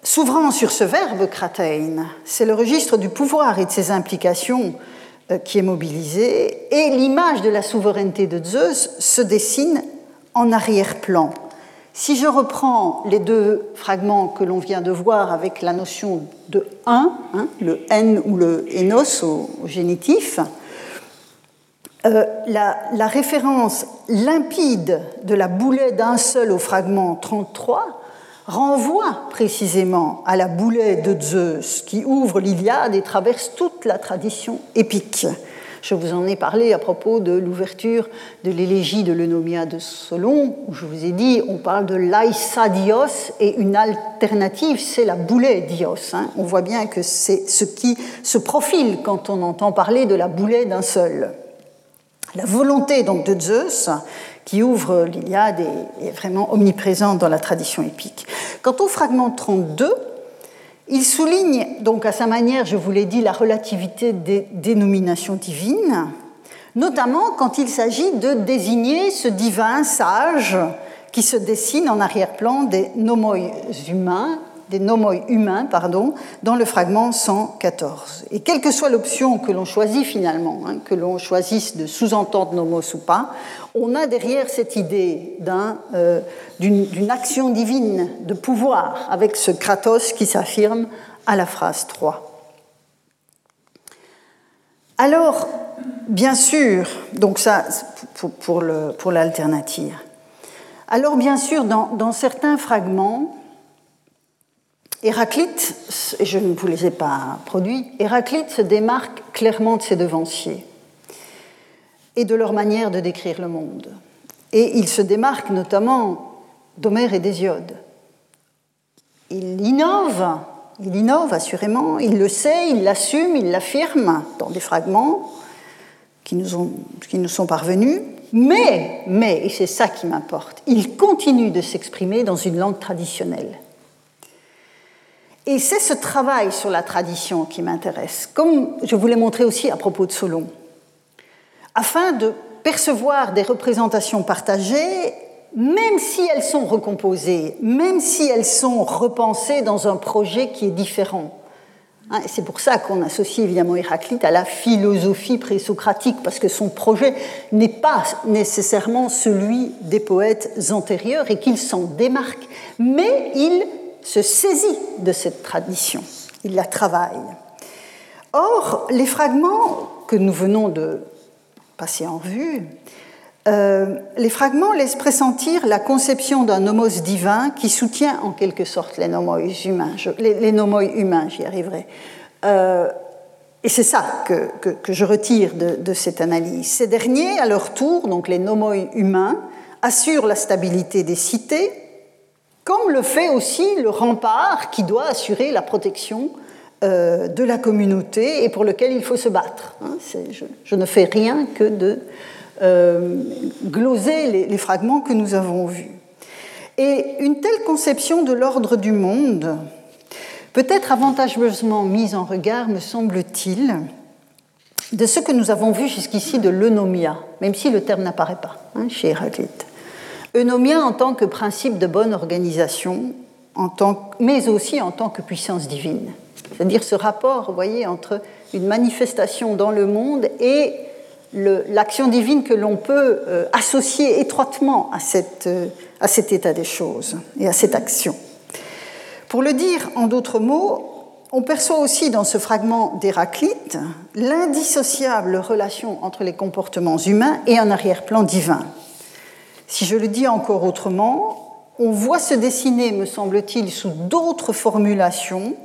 S'ouvrant sur ce verbe kratein, c'est le registre du pouvoir et de ses implications euh, qui est mobilisé, et l'image de la souveraineté de Zeus se dessine en arrière-plan. Si je reprends les deux fragments que l'on vient de voir avec la notion de un, hein, le n ou le enos au, génitif, euh, la, référence limpide de la boulet d'un seul au fragment 33 renvoie précisément à la boulet de Zeus qui ouvre l'Iliade et traverse toute la tradition épique. Je vous en ai parlé à propos de l'ouverture de l'élégie de l'Eunomia de Solon, où je vous ai dit, on parle de l'Aïssa Dios et une alternative, c'est la boulet Dios. Hein. On voit bien que c'est ce qui se profile quand on entend parler de la boulet d'un seul. La volonté donc de Zeus qui ouvre l'Iliade est, vraiment omniprésente dans la tradition épique. Quant au fragment 32, il souligne donc à sa manière, je vous l'ai dit, la relativité des dénominations divines, notamment quand il s'agit de désigner ce divin sage qui se dessine en arrière-plan des nomoi humains des nomoi humains pardon, dans le fragment 114. Et quelle que soit l'option que l'on choisit finalement, hein, que l'on choisisse de sous-entendre nomos ou pas, on a derrière cette idée euh, d'une action divine de pouvoir avec ce Kratos qui s'affirme à la phrase 3. Alors, bien sûr, donc ça pour, l'alternative. Alors, bien sûr, dans certains fragments, Héraclite, je ne vous les ai pas produits, Héraclite se démarque clairement de ses devanciers et de leur manière de décrire le monde. Et il se démarque notamment d'Homère et d'Hésiode. Il innove, il innove assurément, il le sait, il l'assume, il l'affirme dans des fragments qui nous, qui nous sont parvenus, mais, mais, et c'est ça qui m'importe, il continue de s'exprimer dans une langue traditionnelle. Et c'est ce travail sur la tradition qui m'intéresse, comme je vous l'ai montré aussi à propos de Solon, afin de percevoir des représentations partagées, même si elles sont recomposées, même si elles sont repensées dans un projet qui est différent. Hein, c'est pour ça qu'on associe évidemment Héraclite à la philosophie présocratique, parce que son projet n'est pas nécessairement celui des poètes antérieurs et qu'il s'en démarque, mais il se saisit de cette tradition, il la travaille. Or, les fragments que nous venons de passer en vue, euh, les fragments laissent pressentir la conception d'un nomos divin qui soutient en quelque sorte les nomoi humains. les, nomoi humains, j'y arriverai. Euh, et c'est ça que, que, je retire de, de, cette analyse. Ces derniers, à leur tour, donc les nomoi humains, assurent la stabilité des cités, comme le fait aussi le rempart qui doit assurer la protection euh, de la communauté et pour lequel il faut se battre. Hein. Je, ne fais rien que de euh, gloser les, fragments que nous avons vus. Et une telle conception de l'ordre du monde peut être avantageusement mise en regard, me semble-t-il, de ce que nous avons vu jusqu'ici de l'eunomia, même si le terme n'apparaît pas hein, chez Héraclite. Eunomia en tant que principe de bonne organisation, mais aussi en tant que puissance divine. C'est-à-dire ce rapport, voyez, entre une manifestation dans le monde et l'action divine que l'on peut euh, associer étroitement euh, à cet état des choses et à cette action. Pour le dire en d'autres mots, on perçoit aussi dans ce fragment d'Héraclite l'indissociable relation entre les comportements humains et un arrière-plan divin. Si je le dis encore autrement, on voit se dessiner, me semble-t-il, sous d'autres formulations,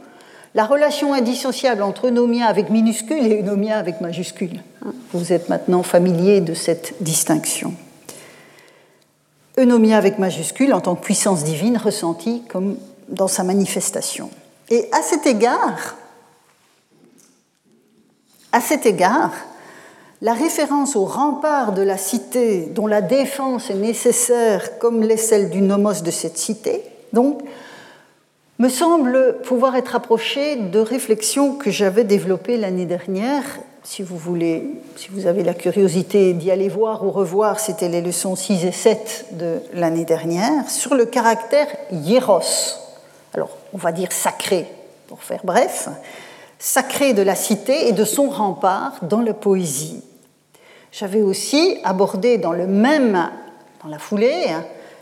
la relation indissociable entre eunomia avec minuscule et eunomia avec majuscule. Vous êtes maintenant familier de cette distinction. Eunomia avec majuscule en tant que puissance divine ressentie comme dans sa manifestation. Et à cet égard, à cet égard, la référence au rempart de la cité dont la défense est nécessaire comme l'est celle du nomos de cette cité, donc, me semble pouvoir être approchée de réflexions que j'avais développées l'année dernière. Si vous voulez, si vous avez la curiosité d'y aller voir ou revoir, c'était les leçons 6 et 7 de l'année dernière, sur le caractère hieros. Alors, on va dire sacré, pour faire bref, sacré de la cité et de son rempart dans la poésie. J'avais aussi abordé dans le même, dans la foulée,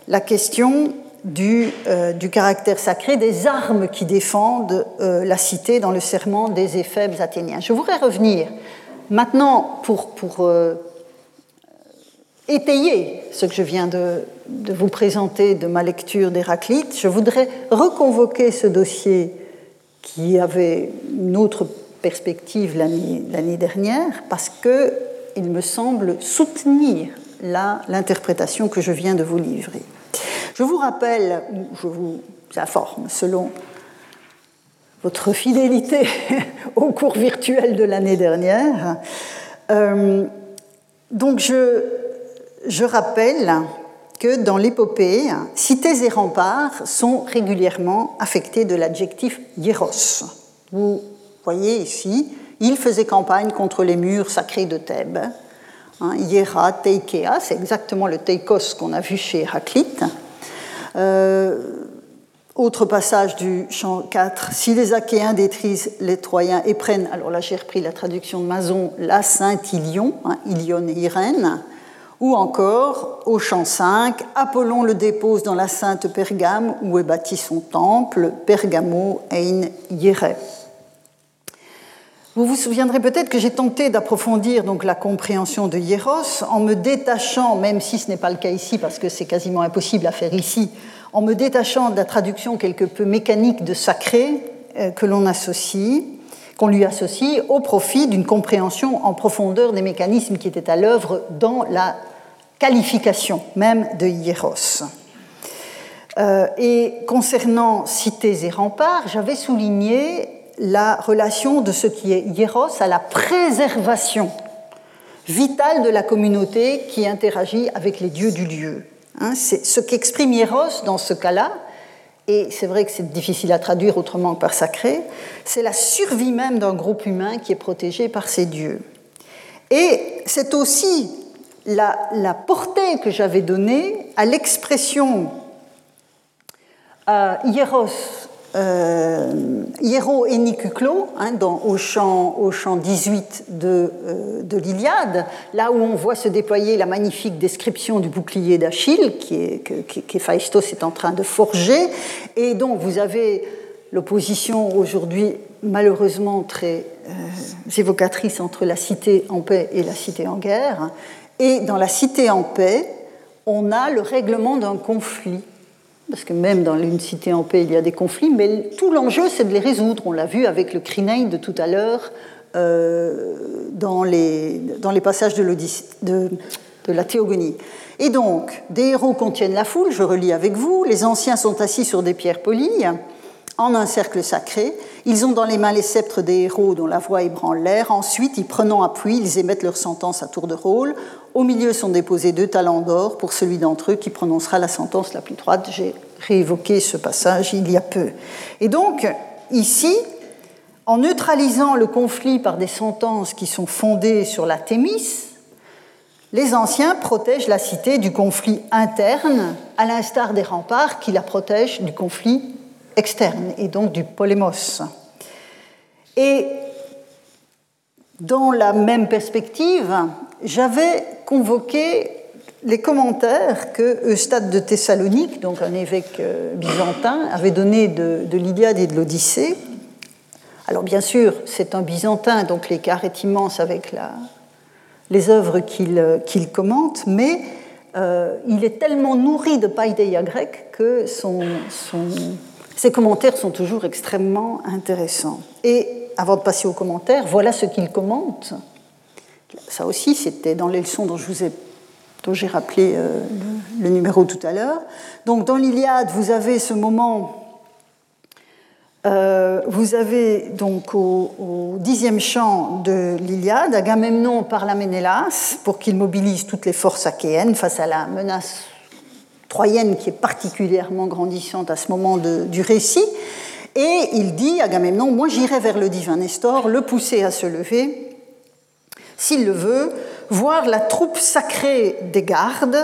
la question du, euh, du caractère sacré des armes qui défendent euh, la cité dans le serment des éphèbes athéniens. Je voudrais revenir maintenant pour, pour euh, étayer ce que je viens de, de, vous présenter de ma lecture d'Héraclite. Je voudrais reconvoquer ce dossier qui avait une autre perspective l'année dernière parce qu'il me semble soutenir l'interprétation que je viens de vous livrer. Je vous rappelle, ou je vous informe, selon votre fidélité au cours virtuel de l'année dernière, euh, donc je, je rappelle que dans l'épopée, cités et remparts sont régulièrement affectés de l'adjectif hieros. Vous voyez ici, il faisait campagne contre les murs sacrés de Thèbes. Hein, hiera, teikea, c'est exactement le teikos qu'on a vu chez Héraclite. Euh, autre passage du chant 4. Si les Achéens détruisent les Troyens et prennent, alors là j'ai repris la traduction de Mazon, la Sainte-Ilion, hein, Ilion et Irène, ou encore au chant 5, Apollon le dépose dans la Sainte Pergame où est bâti son temple, Pergamo ein Hieré. Vous vous souviendrez peut-être que j'ai tenté d'approfondir donc la compréhension de Hieros en me détachant, même si ce n'est pas le cas ici parce que c'est quasiment impossible à faire ici, en me détachant de la traduction quelque peu mécanique de sacré euh, que l'on associe, qu'on lui associe au profit d'une compréhension en profondeur des mécanismes qui étaient à l'œuvre dans la qualification même de Hieros. Euh, et concernant cités et remparts, j'avais souligné la relation de ce qui est hieros à la préservation vitale de la communauté qui interagit avec les dieux du lieu. Hein, c'est ce qu'exprime hieros dans ce cas-là, et c'est vrai que c'est difficile à traduire autrement que par sacré, c'est la survie même d'un groupe humain qui est protégé par ces dieux. Et c'est aussi la, portée que j'avais donnée à l'expression euh, hieros euh, Hiero et hein, dans, au, chant, au chant 18 de, euh, de l'Iliade, là où on voit se déployer la magnifique description du bouclier d'Achille qui est, que, est en train de forger, et donc vous avez l'opposition aujourd'hui malheureusement très euh, évocatrice entre la cité en paix et la cité en guerre, et dans la cité en paix, on a le règlement d'un conflit parce que même dans une cité en paix, il y a des conflits, mais tout l'enjeu, c'est de les résoudre. On l'a vu avec le Crinein de tout à l'heure euh, dans, les, passages de, de, de la théogonie. Et donc, des héros contiennent la foule, je relis avec vous, les anciens sont assis sur des pierres polies, en un cercle sacré. Ils ont dans les mains les sceptres des héros dont la voix ébranle l'air. Ensuite, y prenant appui, ils émettent leur sentence à tour de rôle. Au milieu sont déposés deux talents d'or pour celui d'entre eux qui prononcera la sentence la plus droite. J'ai réévoqué ce passage il y a peu. Et donc, ici, en neutralisant le conflit par des sentences qui sont fondées sur la thémis, les anciens protègent la cité du conflit interne, à l'instar des remparts qui la protègent du conflit externe et donc du polémos. Et dans la même perspective, j'avais convoqué les commentaires que Eustade de Thessalonique, donc un évêque euh, byzantin, avait donné de, de l'Iliade et de l'Odyssée, Alors bien sûr, c'est un byzantin, donc l'écart est immense avec les œuvres qu'il commente, mais euh, il est tellement nourri de païdéia grecque que son, ses commentaires sont toujours extrêmement intéressants. Et avant de passer aux commentaires, voilà ce qu'il commente. Ça aussi, c'était dans les leçons dont j'ai rappelé euh, le, numéro tout à l'heure. Donc dans l'Iliade, vous avez ce moment euh, vous avez donc au, dixième chant de l'Iliade, Agamemnon parle à Ménélas pour qu'il mobilise toutes les forces achéennes face à la menace troyenne qui est particulièrement grandissante à ce moment du récit. Et il dit, Agamemnon, moi j'irai vers le divin Nestor, le pousser à se lever, s'il le veut, voir la troupe sacrée des gardes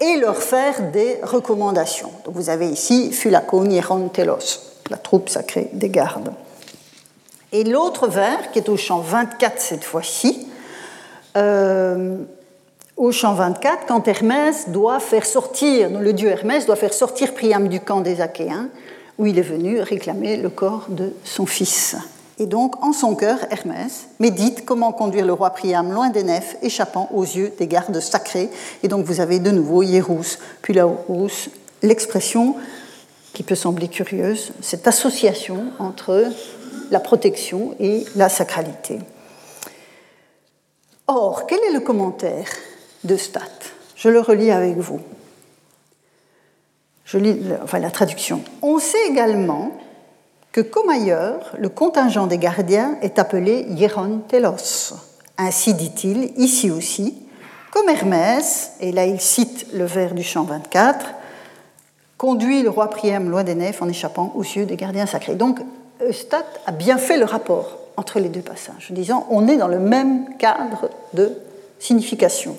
et leur faire des recommandations. Donc vous avez ici Hieron, Telos la troupe sacrée des gardes. Et l'autre vers, qui est au chant 24 cette fois-ci, euh, au chant 24, quand Hermès doit faire sortir, le dieu Hermès doit faire sortir Priam du camp des Achéens, où il est venu réclamer le corps de son fils. Et donc, en son cœur, Hermès médite comment conduire le roi Priam loin des nefs, échappant aux yeux des gardes sacrés. Et donc, vous avez de nouveau Hierous, puis Laurus, l'expression qui peut sembler curieuse, cette association entre la protection et la sacralité. Or, quel est le commentaire de Stat Je le relis avec vous. Je lis enfin, la traduction. On sait également que, comme ailleurs, le contingent des gardiens est appelé Hieron Telos. Ainsi dit-il ici aussi, comme Hermès, et là il cite le vers du chant 24, conduit le roi Priam loin des nefs en échappant aux yeux des gardiens sacrés. Donc Eustat a bien fait le rapport entre les deux passages, en disant on est dans le même cadre de signification.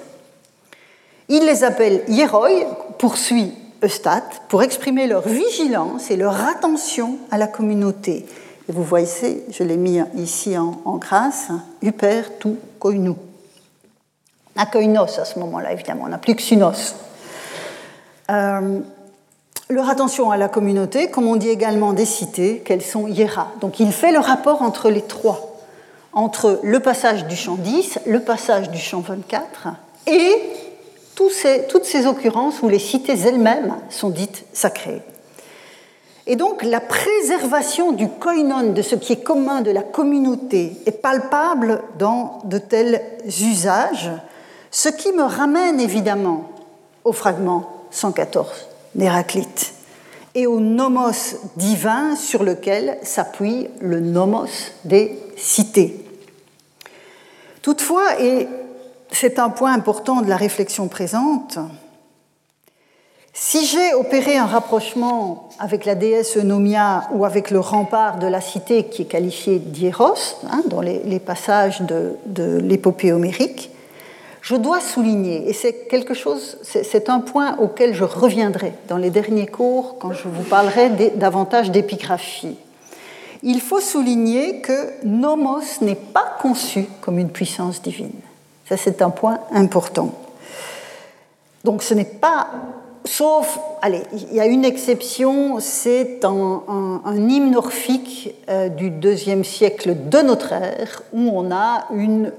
Il les appelle hieroi, poursuit Eustat, pour exprimer leur vigilance et leur attention à la communauté. Et vous voyez, je l'ai mis ici en, grâce, Huper tu koinu. On koinos à ce moment-là, évidemment, on n'a plus que sunos. Euh, leur attention à la communauté, comme on dit également des cités, qu'elles sont hiéra. Donc il fait le rapport entre les trois, entre le passage du chant 10, le passage du chant 24 et toutes ces occurrences où les cités elles-mêmes sont dites sacrées. Et donc la préservation du koinon, de ce qui est commun de la communauté, est palpable dans de tels usages, ce qui me ramène évidemment au fragment 114 d'Héraclite et au nomos divin sur lequel s'appuie le nomos des cités. Toutefois, et c'est un point important de la réflexion présente, si j'ai opéré un rapprochement avec la déesse Eunomia ou avec le rempart de la cité qui est qualifié d'Hieros, hein, dans les, passages de, de l'épopée homérique, je dois souligner, et c'est quelque chose, c'est un point auquel je reviendrai dans les derniers cours quand je vous parlerai davantage d'épigraphie. Il faut souligner que nomos n'est pas conçu comme une puissance divine. Ça, c'est un point important. Donc, ce n'est pas, sauf, allez, il y a une exception, c'est un, hymne orphique euh, du deuxième siècle de notre ère, où on a une,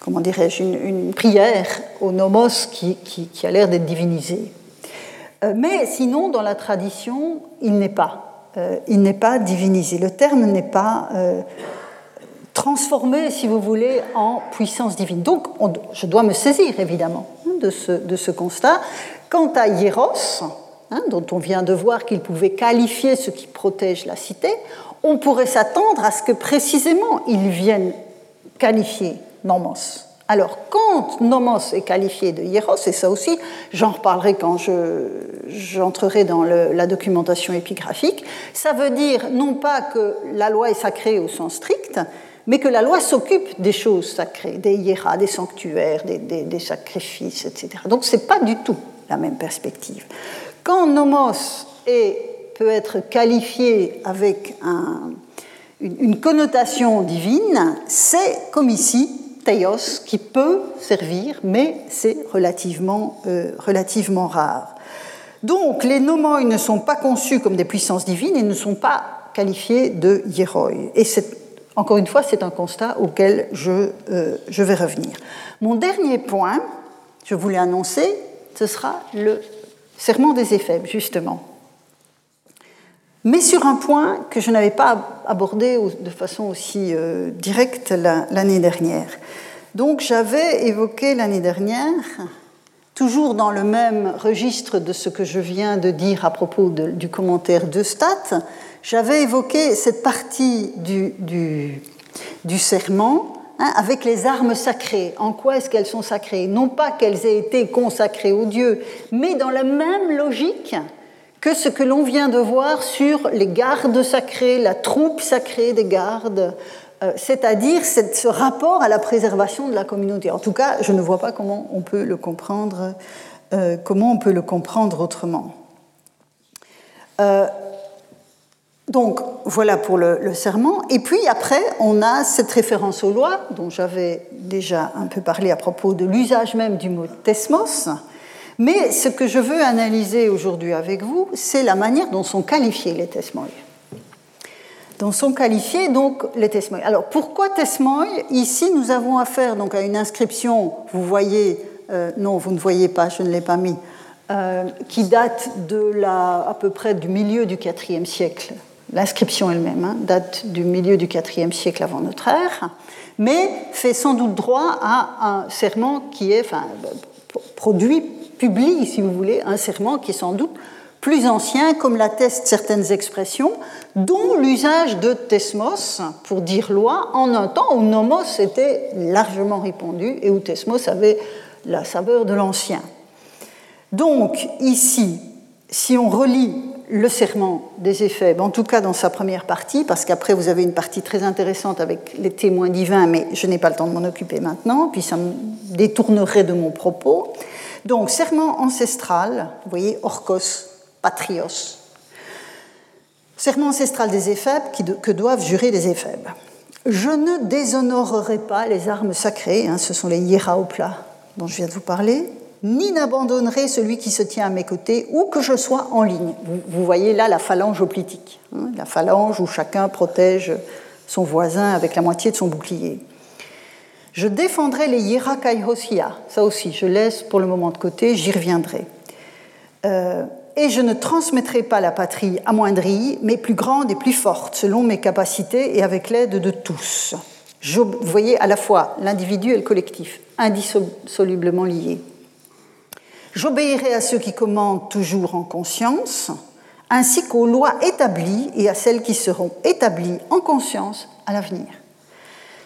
comment dirais-je, une, prière au nomos qui, a l'air d'être divinisé. Euh, mais sinon, dans la tradition, il n'est pas. Euh, il n'est pas divinisé. Le terme n'est pas transformé, si vous voulez, en puissance divine. Donc, je dois me saisir, évidemment, de ce, de ce constat. Quant à Hieros, hein, dont on vient de voir qu'il pouvait qualifier ce qui protège la cité, on pourrait s'attendre à ce que précisément il vienne qualifier nomos. Alors, quand nomos est qualifié de hieros, et ça aussi, j'en reparlerai quand j'entrerai dans la documentation épigraphique, ça veut dire non pas que la loi est sacrée au sens strict, mais que la loi s'occupe des choses sacrées, des hieras, des sanctuaires, des, sacrifices, etc. Donc, ce n'est pas du tout la même perspective. Quand nomos peut être qualifié avec une connotation divine, c'est comme ici teios qui peut servir, mais c'est relativement, euh, relativement rare. Donc les nomoi ne sont pas conçus comme des puissances divines et ne sont pas qualifié de hieroi. Et encore une fois, c'est un constat auquel je, euh, je vais revenir. Mon dernier point, je voulais annoncer, ce sera le serment des éphèbes, justement. Mais sur un point que je n'avais pas abordé de façon aussi euh, directe l'année dernière. Donc j'avais évoqué l'année dernière, toujours dans le même registre de ce que je viens de dire à propos du commentaire de Stat, j'avais évoqué cette partie du, du, serment hein, avec les armes sacrées. En quoi est-ce qu'elles sont sacrées? Non pas qu'elles aient été consacrées au Dieu, mais dans la même logique que ce que l'on vient de voir sur les gardes sacrés, la troupe sacrée des gardes, euh, c'est-à-dire ce rapport à la préservation de la communauté. En tout cas, je ne vois pas comment on peut le comprendre, euh, comment on peut le comprendre autrement. Euh, donc voilà pour le, serment. Et puis après, on a cette référence aux lois, dont j'avais déjà un peu parlé à propos de l'usage même du mot tesmos. Mais ce que je veux analyser aujourd'hui avec vous, c'est la manière dont sont qualifiés les tesmoi. Dont sont qualifiés donc les tesmoi. Alors pourquoi tesmoi Ici, nous avons affaire donc à une inscription, vous voyez, euh, non, vous ne voyez pas, je ne l'ai pas mis, euh, qui date de la, à peu près du milieu du IVe siècle L'inscription elle-même hein, date du milieu du IVe siècle avant notre ère, mais fait sans doute droit à un serment qui est, enfin, produit, publie, si vous voulez, un serment qui est sans doute plus ancien, comme l'attestent certaines expressions, dont l'usage de tesmos pour dire loi en un temps où nomos était largement répandu et où tesmos avait la saveur de l'ancien. Donc ici, si on relit le serment des éphèbes, en tout cas dans sa première partie, parce qu'après vous avez une partie très intéressante avec les témoins divins, mais je n'ai pas le temps de m'en occuper maintenant, puis ça me détournerait de mon propos. Donc, serment ancestral, vous voyez, orkos, patrios. Serment ancestral des éphèbes que doivent jurer les éphèbes. Je ne déshonorerai pas les armes sacrées, hein, ce sont les hiéraoplas dont je viens de vous parler, ni n'abandonnerai celui qui se tient à mes côtés, ou que je sois en ligne. Vous, voyez là la phalange hoplitique, hein, la phalange où chacun protège son voisin avec la moitié de son bouclier. Je défendrai les Yerakaihosia, ça aussi, je laisse pour le moment de côté, j'y reviendrai. Euh, et je ne transmettrai pas la patrie amoindrie, mais plus grande et plus forte, selon mes capacités et avec l'aide de tous. vous voyez à la fois l'individu et le collectif, indissolublement liés. J'obéirai à ceux qui commandent toujours en conscience, ainsi qu'aux lois établies et à celles qui seront établies en conscience à l'avenir.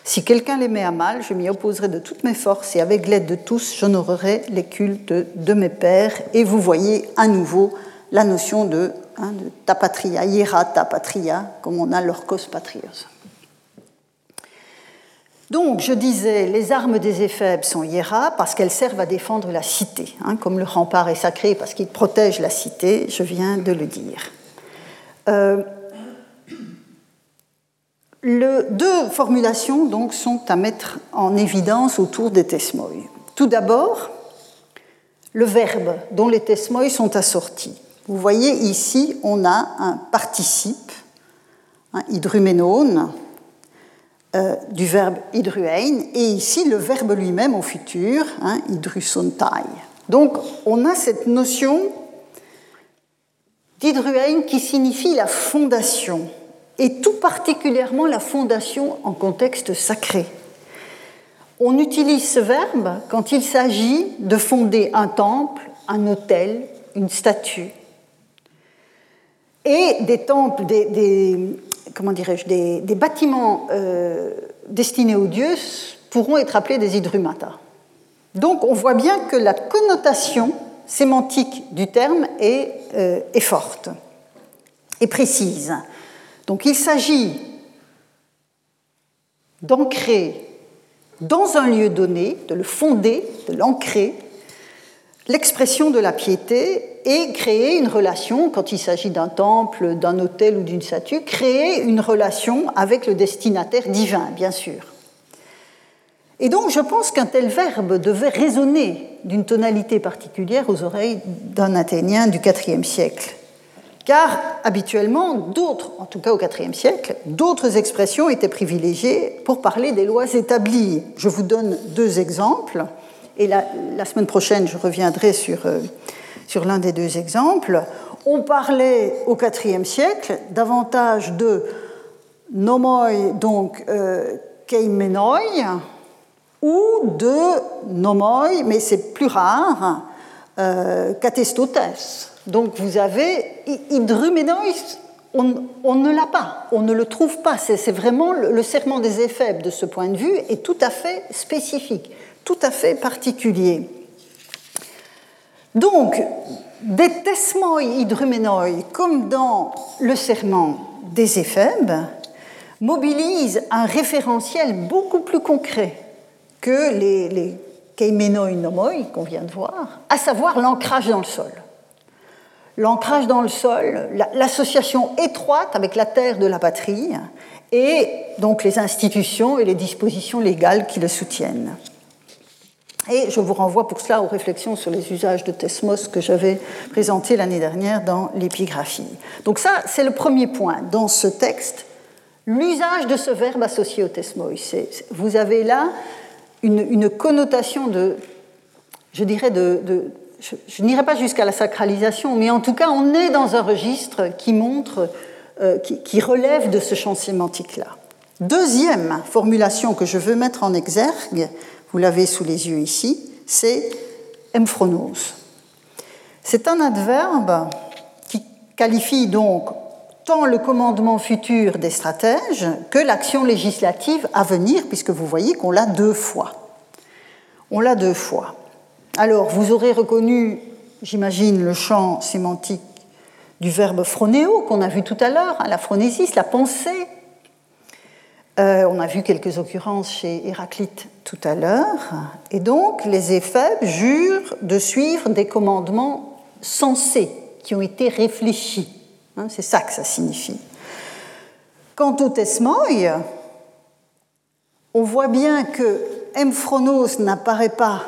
Si quelqu'un les met à mal, je m'y opposerai de toutes mes forces et avec l'aide de tous, j'honorerai les cultes de mes pères. Et vous voyez à nouveau la notion de, hein, de tapatria, hiera tapatria, comme on a l'orcos patrios. Donc, je disais, les armes des éphèbes sont hiera parce qu'elles servent à défendre la cité, hein, comme le rempart est sacré parce qu'il protège la cité, je viens de le dire. Euh, deux formulations donc, sont à mettre en évidence autour des tesmoi. Tout d'abord, le verbe dont les tesmoi sont assortis. Vous voyez ici, on a un participe, un hydruménone, euh, du verbe hydruein, et ici le verbe lui-même au futur, hein, hydrusontai. Donc on a cette notion d'hydruein qui signifie la fondation, et tout particulièrement la fondation en contexte sacré. On utilise ce verbe quand il s'agit de fonder un temple, un hôtel, une statue. Et des temples, des, comment dirais-je, des, bâtiments euh, destinés aux dieux pourront être appelés des hydrumata. Donc on voit bien que la connotation sémantique du terme est, euh, est forte et précise. Donc il s'agit d'ancrer dans un lieu donné, de le fonder, de l'ancrer, l'expression de la piété et créer une relation, quand il s'agit d'un temple, d'un hôtel ou d'une statue, créer une relation avec le destinataire divin, bien sûr. Et donc je pense qu'un tel verbe devait résonner d'une tonalité particulière aux oreilles d'un Athénien du IVe siècle. car habituellement, d'autres, en tout cas au IVe siècle, d'autres expressions étaient privilégiées pour parler des lois établies. Je vous donne deux exemples, et la, semaine prochaine, je reviendrai sur, euh, sur l'un des deux exemples. On parlait au IVe siècle davantage de nomoi, donc euh, keimenoi, ou de nomoi, mais c'est plus rare, euh, katestotes. Donc vous avez hydrumenois, on, ne l'a pas, on ne le trouve pas. C'est vraiment le, serment des éphèbes de ce point de vue est tout à fait spécifique, tout à fait particulier. Donc, des tesmoi hydrumenoi, comme dans le serment des éphèbes, mobilisent un référentiel beaucoup plus concret que les, les nomoi qu'on vient de voir, à savoir l'ancrage dans le sol l'ancrage dans le sol, l'association étroite avec la terre de la patrie et donc les institutions et les dispositions légales qui le soutiennent. Et je vous renvoie pour cela aux réflexions sur les usages de Thesmos que j'avais présentées l'année dernière dans l'épigraphie. Donc ça, c'est le premier point dans ce texte, l'usage de ce verbe associé au Thesmos. Vous avez là une, connotation de, je dirais, de je, n'irai pas jusqu'à la sacralisation, mais en tout cas, on est dans un registre qui montre, euh, qui, relève de ce champ sémantique-là. Deuxième formulation que je veux mettre en exergue, vous l'avez sous les yeux ici, c'est emphronos. C'est un adverbe qui qualifie donc tant le commandement futur des stratèges que l'action législative à venir, puisque vous voyez qu'on l'a deux fois. On l'a deux fois. Alors, vous aurez reconnu, j'imagine, le champ sémantique du verbe phronéo qu'on a vu tout à l'heure, hein, la phronésis, la pensée. Euh, on a vu quelques occurrences chez Héraclite tout à l'heure. Et donc, les éphèbes jurent de suivre des commandements sensés, qui ont été réfléchis. Hein, c'est ça que ça signifie. Quant au tesmoi, on voit bien que emphronos n'apparaît pas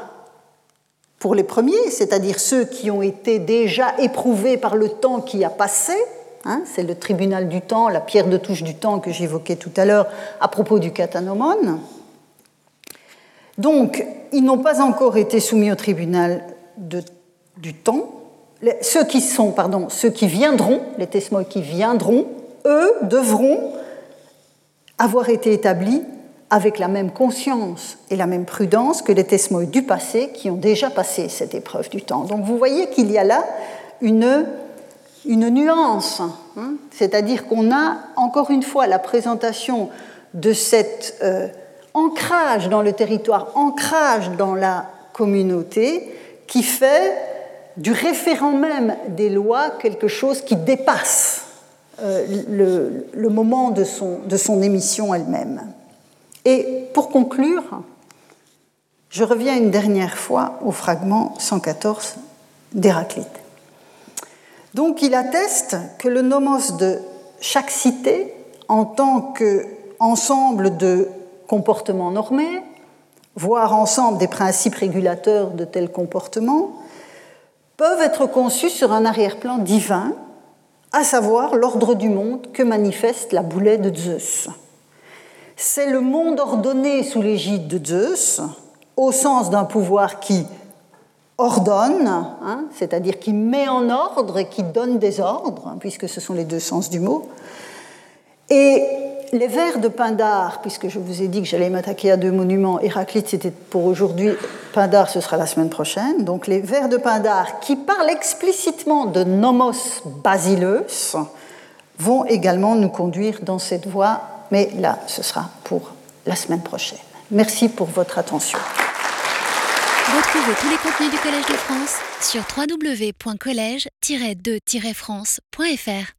pour les premiers, c'est-à-dire ceux qui ont été déjà éprouvés par le temps qui a passé, hein, c'est le tribunal du temps, la pierre de touche du temps que j'évoquais tout à l'heure à propos du catanomone. Donc, ils n'ont pas encore été soumis au tribunal du temps. ceux qui sont, pardon, ceux qui viendront, les tesmois qui viendront, eux devront avoir été établis avec la même conscience et la même prudence que les tesmois du passé qui ont déjà passé cette épreuve du temps. Donc vous voyez qu'il y a là une, une nuance, hein. c'est-à-dire qu'on a encore une fois la présentation de cet euh, ancrage dans le territoire, ancrage dans la communauté, qui fait du référent même des lois quelque chose qui dépasse euh, le, moment de son, de son émission elle-même. Et pour conclure, je reviens une dernière fois au fragment 114 d'Héraclite. Donc il atteste que le nomos de chaque cité, en tant qu'ensemble de comportements normés, voire ensemble des principes régulateurs de tels comportements, peuvent être conçus sur un arrière-plan divin, à savoir l'ordre du monde que manifeste la boulet de Zeus c'est le monde ordonné sous l'égide de Zeus, au sens d'un pouvoir qui ordonne, hein, c'est-à-dire qui met en ordre et qui donne des ordres, hein, puisque ce sont les deux sens du mot. Et les vers de Pindar, puisque je vous ai dit que j'allais m'attaquer à deux monuments, Héraclite c'était pour aujourd'hui, Pindar ce sera la semaine prochaine, donc les vers de Pindar qui parlent explicitement de nomos basileus vont également nous conduire dans cette voie mais là, ce sera pour la semaine prochaine. Merci pour votre attention. Retrouvez tous les contenus du Collège de France sur www.colège-2-france.fr.